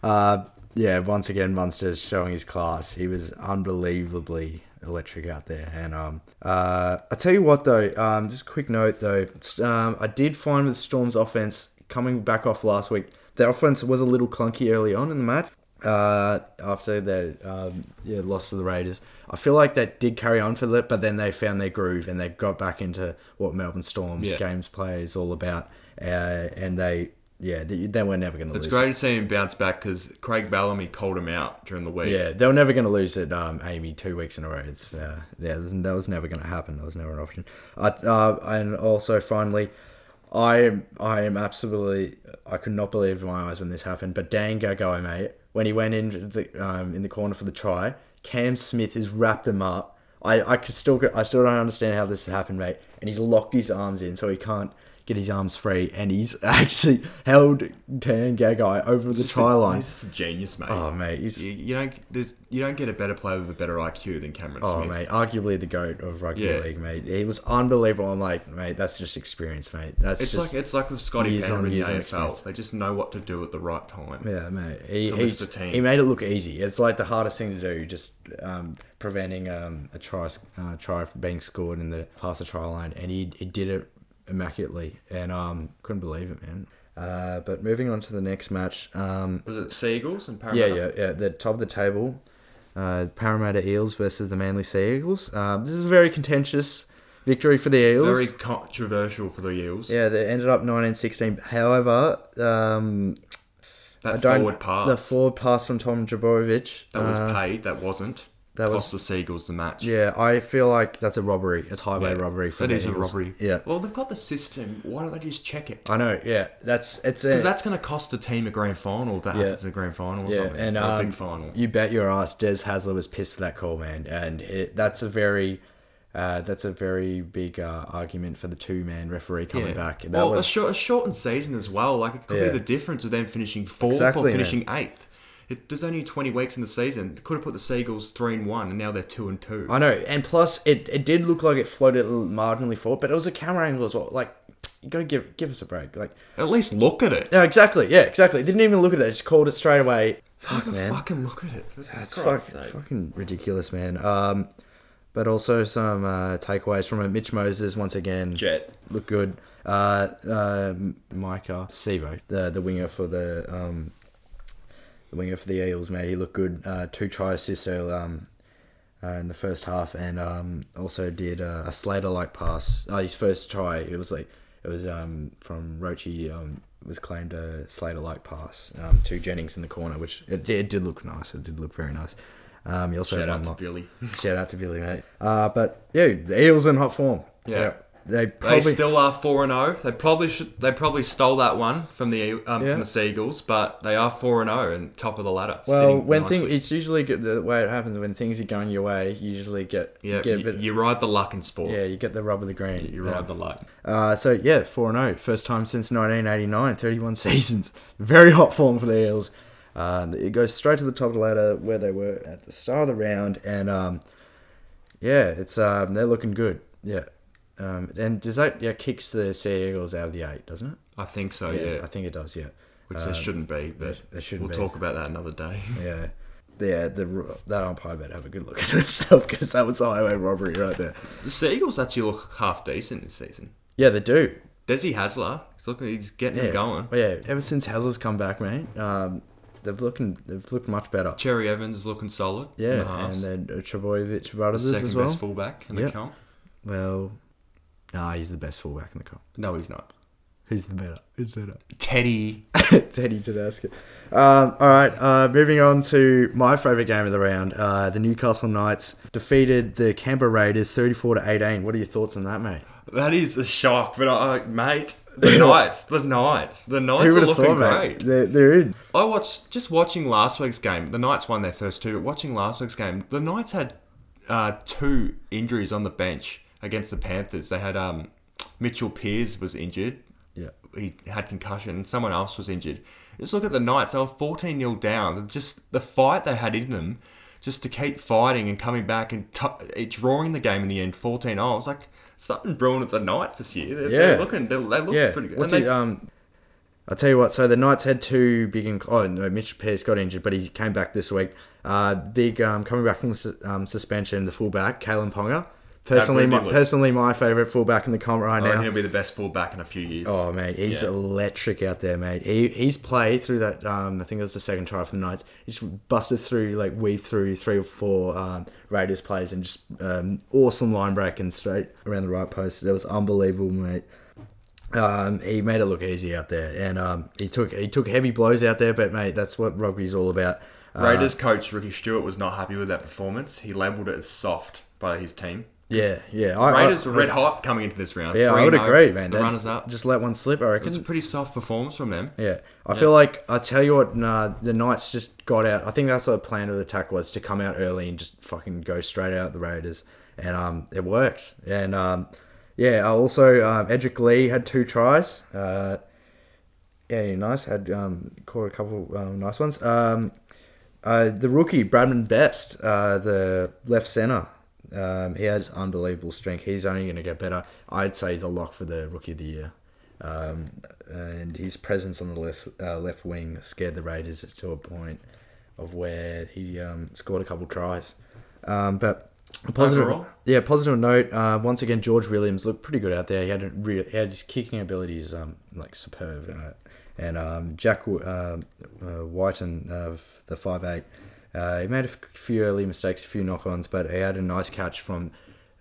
Speaker 2: Uh, yeah, once again, Munster's showing his class. He was unbelievably electric out there. And um, uh, I tell you what, though, um, just a quick note, though, um, I did find with Storm's offense coming back off last week, the offense was a little clunky early on in the match. Uh, after the um, yeah loss to the Raiders, I feel like that did carry on for a little, but then they found their groove and they got back into what Melbourne Storm's
Speaker 1: Yeah.
Speaker 2: games play is all about. Uh, and they yeah they, they were never going to lose.
Speaker 1: It's great to see him bounce back because Craig Bellamy called him out during the week.
Speaker 2: Yeah, they were never going to lose at um, AAMI two weeks in a row. It's uh, yeah, that was never going to happen. That was never an option. Uh, uh, and also, finally, I am I am absolutely I could not believe my eyes when this happened. But Dan Gagai, mate, when he went in the um, in the corner for the try, Cam Smith has wrapped him up. I I could still I still don't understand how this happened, mate. And he's locked his arms in so he can't get his arms free, and he's actually held Dan Gagai over the try line.
Speaker 1: He's just a genius, mate.
Speaker 2: Oh, mate,
Speaker 1: you, you don't there's, you don't get a better player with a better IQ than Cameron
Speaker 2: Oh
Speaker 1: Smith.
Speaker 2: mate, arguably the goat of rugby
Speaker 1: Yeah.
Speaker 2: league, mate. He was unbelievable. I'm like, mate, that's just experience, mate. That's
Speaker 1: It's
Speaker 2: just
Speaker 1: like it's like with Scotty
Speaker 2: on
Speaker 1: in the AFL.
Speaker 2: experience.
Speaker 1: They just know what to do at the right time.
Speaker 2: yeah, mate. He, he, he made it look easy. It's like the hardest thing to do, just um, preventing um, a try uh, try from being scored in the past the try line, and he, he did it immaculately, and um, couldn't believe it, man. Uh, but moving on to the next match, um,
Speaker 1: Was it Seagulls and
Speaker 2: yeah,
Speaker 1: Parramatta?
Speaker 2: yeah, yeah. The top of the table, uh, Parramatta Eels versus the Manly Sea Eagles. Um, this is a very contentious victory for the Eels.
Speaker 1: Very controversial for the Eels.
Speaker 2: Yeah, they ended up 1916. However, um, I
Speaker 1: that
Speaker 2: don't.
Speaker 1: forward pass
Speaker 2: The forward pass from Tom Trbojevic.
Speaker 1: that was
Speaker 2: uh,
Speaker 1: paid, that wasn't.
Speaker 2: That
Speaker 1: cost
Speaker 2: was-
Speaker 1: the Seagulls the match.
Speaker 2: Yeah, I feel like that's a robbery. It's highway
Speaker 1: Yeah,
Speaker 2: robbery. For
Speaker 1: That
Speaker 2: the
Speaker 1: is a robbery.
Speaker 2: Yeah,
Speaker 1: Well, they've got the system. Why don't they just check it?
Speaker 2: I know. Yeah, that's it's
Speaker 1: Because that's going to cost the team a grand final. If that
Speaker 2: Yeah.
Speaker 1: happens in a grand final or
Speaker 2: yeah,
Speaker 1: something.
Speaker 2: and um,
Speaker 1: a big final.
Speaker 2: you bet your ass, Des Hasler was pissed for that call, man, and it, that's a very. Uh, that's a very big uh, argument for the two-man referee coming
Speaker 1: Yeah.
Speaker 2: back. That
Speaker 1: well, a, short, a shortened season as well. Like it could
Speaker 2: Yeah.
Speaker 1: be the difference of them finishing fourth
Speaker 2: Exactly,
Speaker 1: or
Speaker 2: man.
Speaker 1: finishing eighth. It, there's only 20 weeks in the season. They could have put the Seagulls three and one, and now they're two and two.
Speaker 2: I know, and plus it, it did look like it floated marginally forward, but it was a camera angle as well. Like you gotta give give us a break. Like
Speaker 1: At least look at it.
Speaker 2: yeah, exactly, yeah, exactly. Didn't even look at it; just called it straight away. Fuck, man.
Speaker 1: Fucking look at it. That's
Speaker 2: fuck, fucking ridiculous, man. Um, but also some uh, takeaways from it. Mitch Moses once again
Speaker 1: Jet.
Speaker 2: look good. Uh, uh, Maika Sivo, the the winger for the um, the winger for the Eels, mate. He looked good. Uh, two try assists um, uh, in the first half, and um, also did uh, a Slater like pass. Oh, his first try. It was like it was um, from Rochi. Um, was claimed a Slater like pass um, to Jennings in the corner, which it, it did look nice. It did look very nice. Um, he also
Speaker 1: Shout out to Billy.
Speaker 2: Shout out to Billy, mate. Uh, but yeah, the Eels in hot form.
Speaker 1: Yeah.
Speaker 2: they
Speaker 1: They
Speaker 2: probably
Speaker 1: still are four and zero. They probably should. They probably stole that one from the um,
Speaker 2: Yeah.
Speaker 1: from the Seagulls, but they are four and zero and top of the ladder.
Speaker 2: well when
Speaker 1: nicely.
Speaker 2: things it's usually good, the way it happens when things are going your way. You usually get
Speaker 1: yeah,
Speaker 2: get bit,
Speaker 1: you ride the luck in sport.
Speaker 2: yeah you get the rub of the green.
Speaker 1: you
Speaker 2: Yeah.
Speaker 1: ride the luck.
Speaker 2: Uh, so yeah, four and zero, first time since 1989, 31 seasons. Very hot form for the Eels. Uh, it goes straight to the top of the ladder where they were at the start of the round, and um, yeah, it's um, they're looking good. Yeah, um, and does that yeah kicks the Sea Eagles out of the eight, doesn't it?
Speaker 1: I think so. Yeah,
Speaker 2: I think it does. Yeah,
Speaker 1: which
Speaker 2: Um,
Speaker 1: they shouldn't be, but
Speaker 2: they shouldn't
Speaker 1: we'll
Speaker 2: be.
Speaker 1: talk about that another day.
Speaker 2: Yeah. Yeah, the that umpire better have a good look at himself because that was a highway robbery right there.
Speaker 1: the Seagulls actually look half decent this season.
Speaker 2: Yeah, they do.
Speaker 1: Desi Hasler, he's looking, he's getting
Speaker 2: Yeah,
Speaker 1: going.
Speaker 2: Oh, yeah. Ever since Hasler's come back, mate, um, they've looking they've looked much better.
Speaker 1: Cherry Evans is looking solid. the
Speaker 2: Yeah, and then uh, Trbojevic brothers
Speaker 1: second
Speaker 2: as well.
Speaker 1: best fullback in the comp.
Speaker 2: Well, nah, he's the best fullback in the comp.
Speaker 1: No, he's not.
Speaker 2: Who's the better? Who's better?
Speaker 1: Teddy.
Speaker 2: Teddy Tedesco. Um, all right, uh, moving on to my favourite game of the round. Uh, the Newcastle Knights defeated the Canberra Raiders 34 to 18. What are your thoughts on that, mate?
Speaker 1: That is a shock, but uh, mate, the Knights, the Knights, the Knights are looking
Speaker 2: thought,
Speaker 1: great.
Speaker 2: They're, they're in.
Speaker 1: I watched just watching last week's game. The Knights won their first two, but watching last week's game, the Knights had uh, two injuries on the bench against the Panthers. They had um, Mitchell Pearce was injured.
Speaker 2: Yeah.
Speaker 1: He had concussion. and Someone else was injured. Just look at the Knights. They were 14 0 down. Just the fight they had in them, just to keep fighting and coming back and t- drawing the game in the end 14 0. I was like, something brewing at the Knights this year. They're,
Speaker 2: Yeah.
Speaker 1: they're looking, they, they look
Speaker 2: yeah.
Speaker 1: pretty good.
Speaker 2: What's
Speaker 1: And
Speaker 2: he,
Speaker 1: they-
Speaker 2: um, I'll tell you what. So the Knights had two big. Inc- oh no, Mitch Pearce got injured, but he came back this week. Uh, big um, coming back from um, suspension. The fullback, Kalyn Ponga. Personally, my, personally, my favorite fullback in the comp right
Speaker 1: I
Speaker 2: now.
Speaker 1: he'll be the best fullback in a few years.
Speaker 2: Oh mate, he's
Speaker 1: Yeah.
Speaker 2: electric out there, mate. He he's played through that. Um, I think it was the second try for the Knights. He just busted through, like weaved through three or four um, Raiders players and just um, awesome line breaking straight around the right post. It was unbelievable, mate. Um, he made it look easy out there, and um, he took he took heavy blows out there. But mate, that's what rugby's all about. Uh,
Speaker 1: Raiders coach Ricky Stuart was not happy with that performance. He labelled it as soft by his team.
Speaker 2: Yeah, yeah. I,
Speaker 1: Raiders
Speaker 2: I,
Speaker 1: were red hot coming into this round.
Speaker 2: Yeah, I would
Speaker 1: 3-0,
Speaker 2: agree, man.
Speaker 1: The runners up.
Speaker 2: Just let one slip. I reckon.
Speaker 1: was a pretty soft performance from them.
Speaker 2: Yeah, I feel like I tell you what, nah, the Knights just got out. I think that's the plan of the attack was to come out early and just fucking go straight out the Raiders, and um, it worked. And um, yeah, also um, Edrick Lee had two tries. Uh, yeah, nice. Had um, caught a couple um, nice ones. Um, uh, the rookie Bradman Best, uh, the left center. Um, he has unbelievable strength. He's only going to get better. I'd say he's a lock for the rookie of the year. Um, and his presence on the left uh, left wing scared the Raiders to a point of where he um, scored a couple tries. Um, but a positive,
Speaker 1: Overall?
Speaker 2: yeah, positive note. Uh, once again, George Williams looked pretty good out there. He had real, he had his kicking abilities um, like superb. Uh, and um, Jack uh, uh, Wighton of the five eight, uh, he made a few early mistakes, a few knock-ons, but he had a nice catch from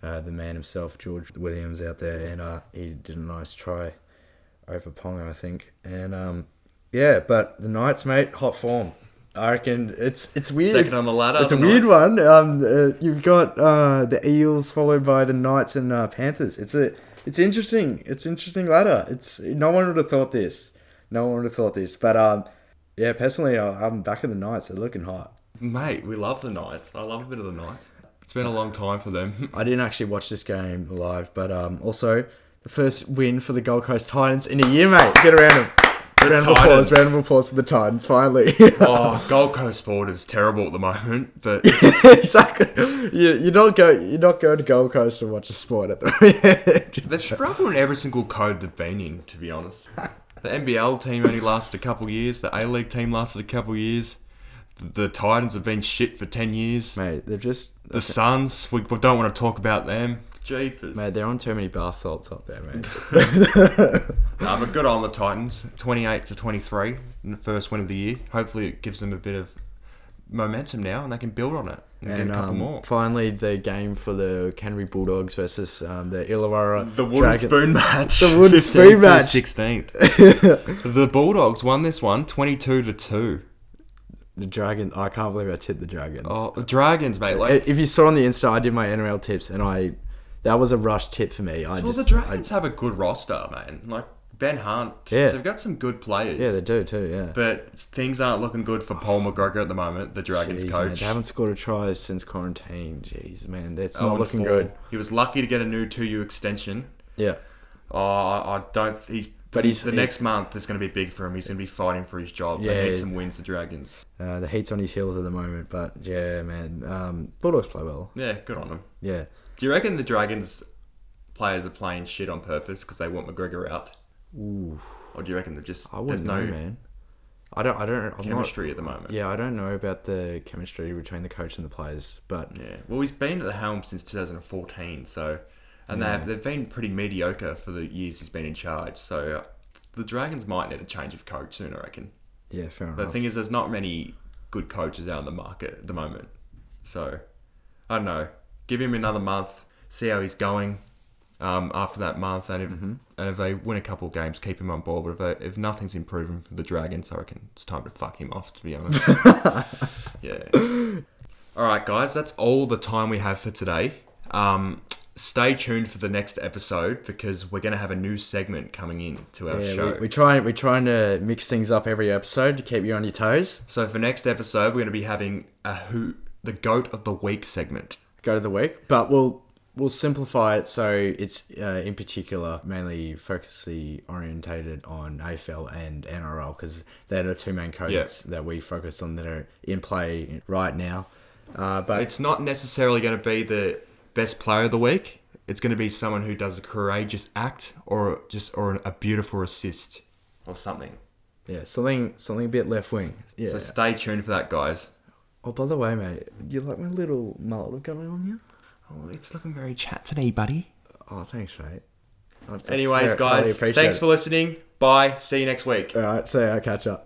Speaker 2: uh, the man himself, George Williams, out there, and uh, he did a nice try over Ponga, I think. And um, yeah, but the Knights, mate, hot form. I reckon it's it's weird.
Speaker 1: Second on the ladder.
Speaker 2: It's a
Speaker 1: the
Speaker 2: weird
Speaker 1: Knights.
Speaker 2: one. Um, uh, you've got uh, the Eels followed by the Knights and uh, Panthers. It's a it's interesting. It's interesting ladder. It's no one would have thought this. No one would have thought this. But um, yeah, personally, I'm back in the Knights. They're looking hot.
Speaker 1: Mate, we love the Knights. I love a bit of the Knights. It's been a long time for them.
Speaker 2: I didn't actually watch this game live, but um, also the first win for the Gold Coast Titans in a year, mate. Get around them. Round of applause. Round of applause for the Titans. Finally.
Speaker 1: oh, Gold Coast sport is terrible at the moment, but
Speaker 2: exactly. You you not go you not go to Gold Coast to watch a sport at the moment.
Speaker 1: they've struggled in every single code they've been in, to be honest. The NBL team only lasted a couple years. The A League team lasted a couple years. The Titans have been shit for 10 years.
Speaker 2: Mate, they're just
Speaker 1: The Suns, we we don't want to talk about them. Jeepers.
Speaker 2: mate, they're on too many bath salts up there, mate.
Speaker 1: Nah, but good on the Titans. 28 to 23 in the first win of the year. Hopefully, it gives them a bit of momentum now and they can build on it and, get a couple
Speaker 2: um,
Speaker 1: more.
Speaker 2: finally, the game for the Canterbury Bulldogs versus um, the Illawarra
Speaker 1: The wooden
Speaker 2: Dragon-
Speaker 1: spoon match.
Speaker 2: The wooden
Speaker 1: 15th
Speaker 2: spoon match.
Speaker 1: 16th. the Bulldogs won this one 22 to 2.
Speaker 2: The Dragon. I can't believe I tipped the Dragons.
Speaker 1: Oh, the Dragons, mate. Like,
Speaker 2: if you saw on the Insta, I did my NRL tips, and I that was a rush tip for me. I
Speaker 1: well,
Speaker 2: just,
Speaker 1: the Dragons have a good roster, man. Like, Ben Hunt.
Speaker 2: Yeah.
Speaker 1: They've got some good players.
Speaker 2: Yeah, they do too. Yeah.
Speaker 1: But things aren't looking good for Paul oh. McGregor at the moment, the Dragons
Speaker 2: Jeez,
Speaker 1: coach.
Speaker 2: man, they haven't scored a try since quarantine. Jeez, man, that's
Speaker 1: Oh,
Speaker 2: not looking
Speaker 1: four.
Speaker 2: good.
Speaker 1: He was lucky to get a new two-year extension.
Speaker 2: Yeah.
Speaker 1: Oh, I, I don't. He's.
Speaker 2: But he's-
Speaker 1: the
Speaker 2: he-
Speaker 1: next month is going to be big for him. He's going to be fighting for his job.
Speaker 2: Yeah,
Speaker 1: they need some wins. The Dragons.
Speaker 2: Uh, the heat's on his heels at the moment, but yeah, man, um, Bulldogs play well.
Speaker 1: Yeah, good on them.
Speaker 2: Yeah.
Speaker 1: Do you reckon the Dragons players are playing shit on purpose because they want McGregor out?
Speaker 2: Ooh,
Speaker 1: Or do you reckon they're just
Speaker 2: I
Speaker 1: there's
Speaker 2: wouldn't
Speaker 1: no
Speaker 2: know, man. I don't. I don't. I'm
Speaker 1: chemistry
Speaker 2: Not,
Speaker 1: at the moment?
Speaker 2: yeah, I don't know about the chemistry between the coach and the players, but
Speaker 1: Yeah. Well, he's been at the helm since 2014, so and they've they've been pretty mediocre for the years he's been in charge. So the Dragons might need a change of coach soon, I reckon.
Speaker 2: yeah, fair
Speaker 1: But the thing is, there's not many good coaches out in the market at the moment. So I don't know. Give him another month, see how he's going. Um, after that month, and if,
Speaker 2: Mm-hmm.
Speaker 1: and if they win a couple of games, keep him on board. But if, they, if nothing's improving for the Dragons, I reckon it's time to fuck him off. To be honest, yeah. All right, guys, that's all the time we have for today. Um, stay tuned for the next episode because we're going to have a new segment coming in to our
Speaker 2: yeah,
Speaker 1: show.
Speaker 2: we, we try. We're trying to mix things up every episode to keep you on your toes.
Speaker 1: So for next episode, we're going to be having a who the goat of the week segment.
Speaker 2: Go to the week, but we'll we'll simplify it so it's uh, in particular mainly focusly orientated on AFL and NRL because they're the two main codes
Speaker 1: Yeah.
Speaker 2: that we focus on that are in play right now. Uh, but
Speaker 1: It's not necessarily going to be the best player of the week. It's going to be someone who does a courageous act or just or a beautiful assist or something.
Speaker 2: yeah, something something a bit left wing. Yeah.
Speaker 1: So stay tuned for that, guys.
Speaker 2: oh, by the way, mate, you like my little mullet got on you?
Speaker 1: Oh, it's looking very chat today, buddy.
Speaker 2: Oh, thanks, mate. That's
Speaker 1: Anyways, guys, thanks
Speaker 2: it.
Speaker 1: for listening. Bye. See you next week.
Speaker 2: All right, see so I'll catch up.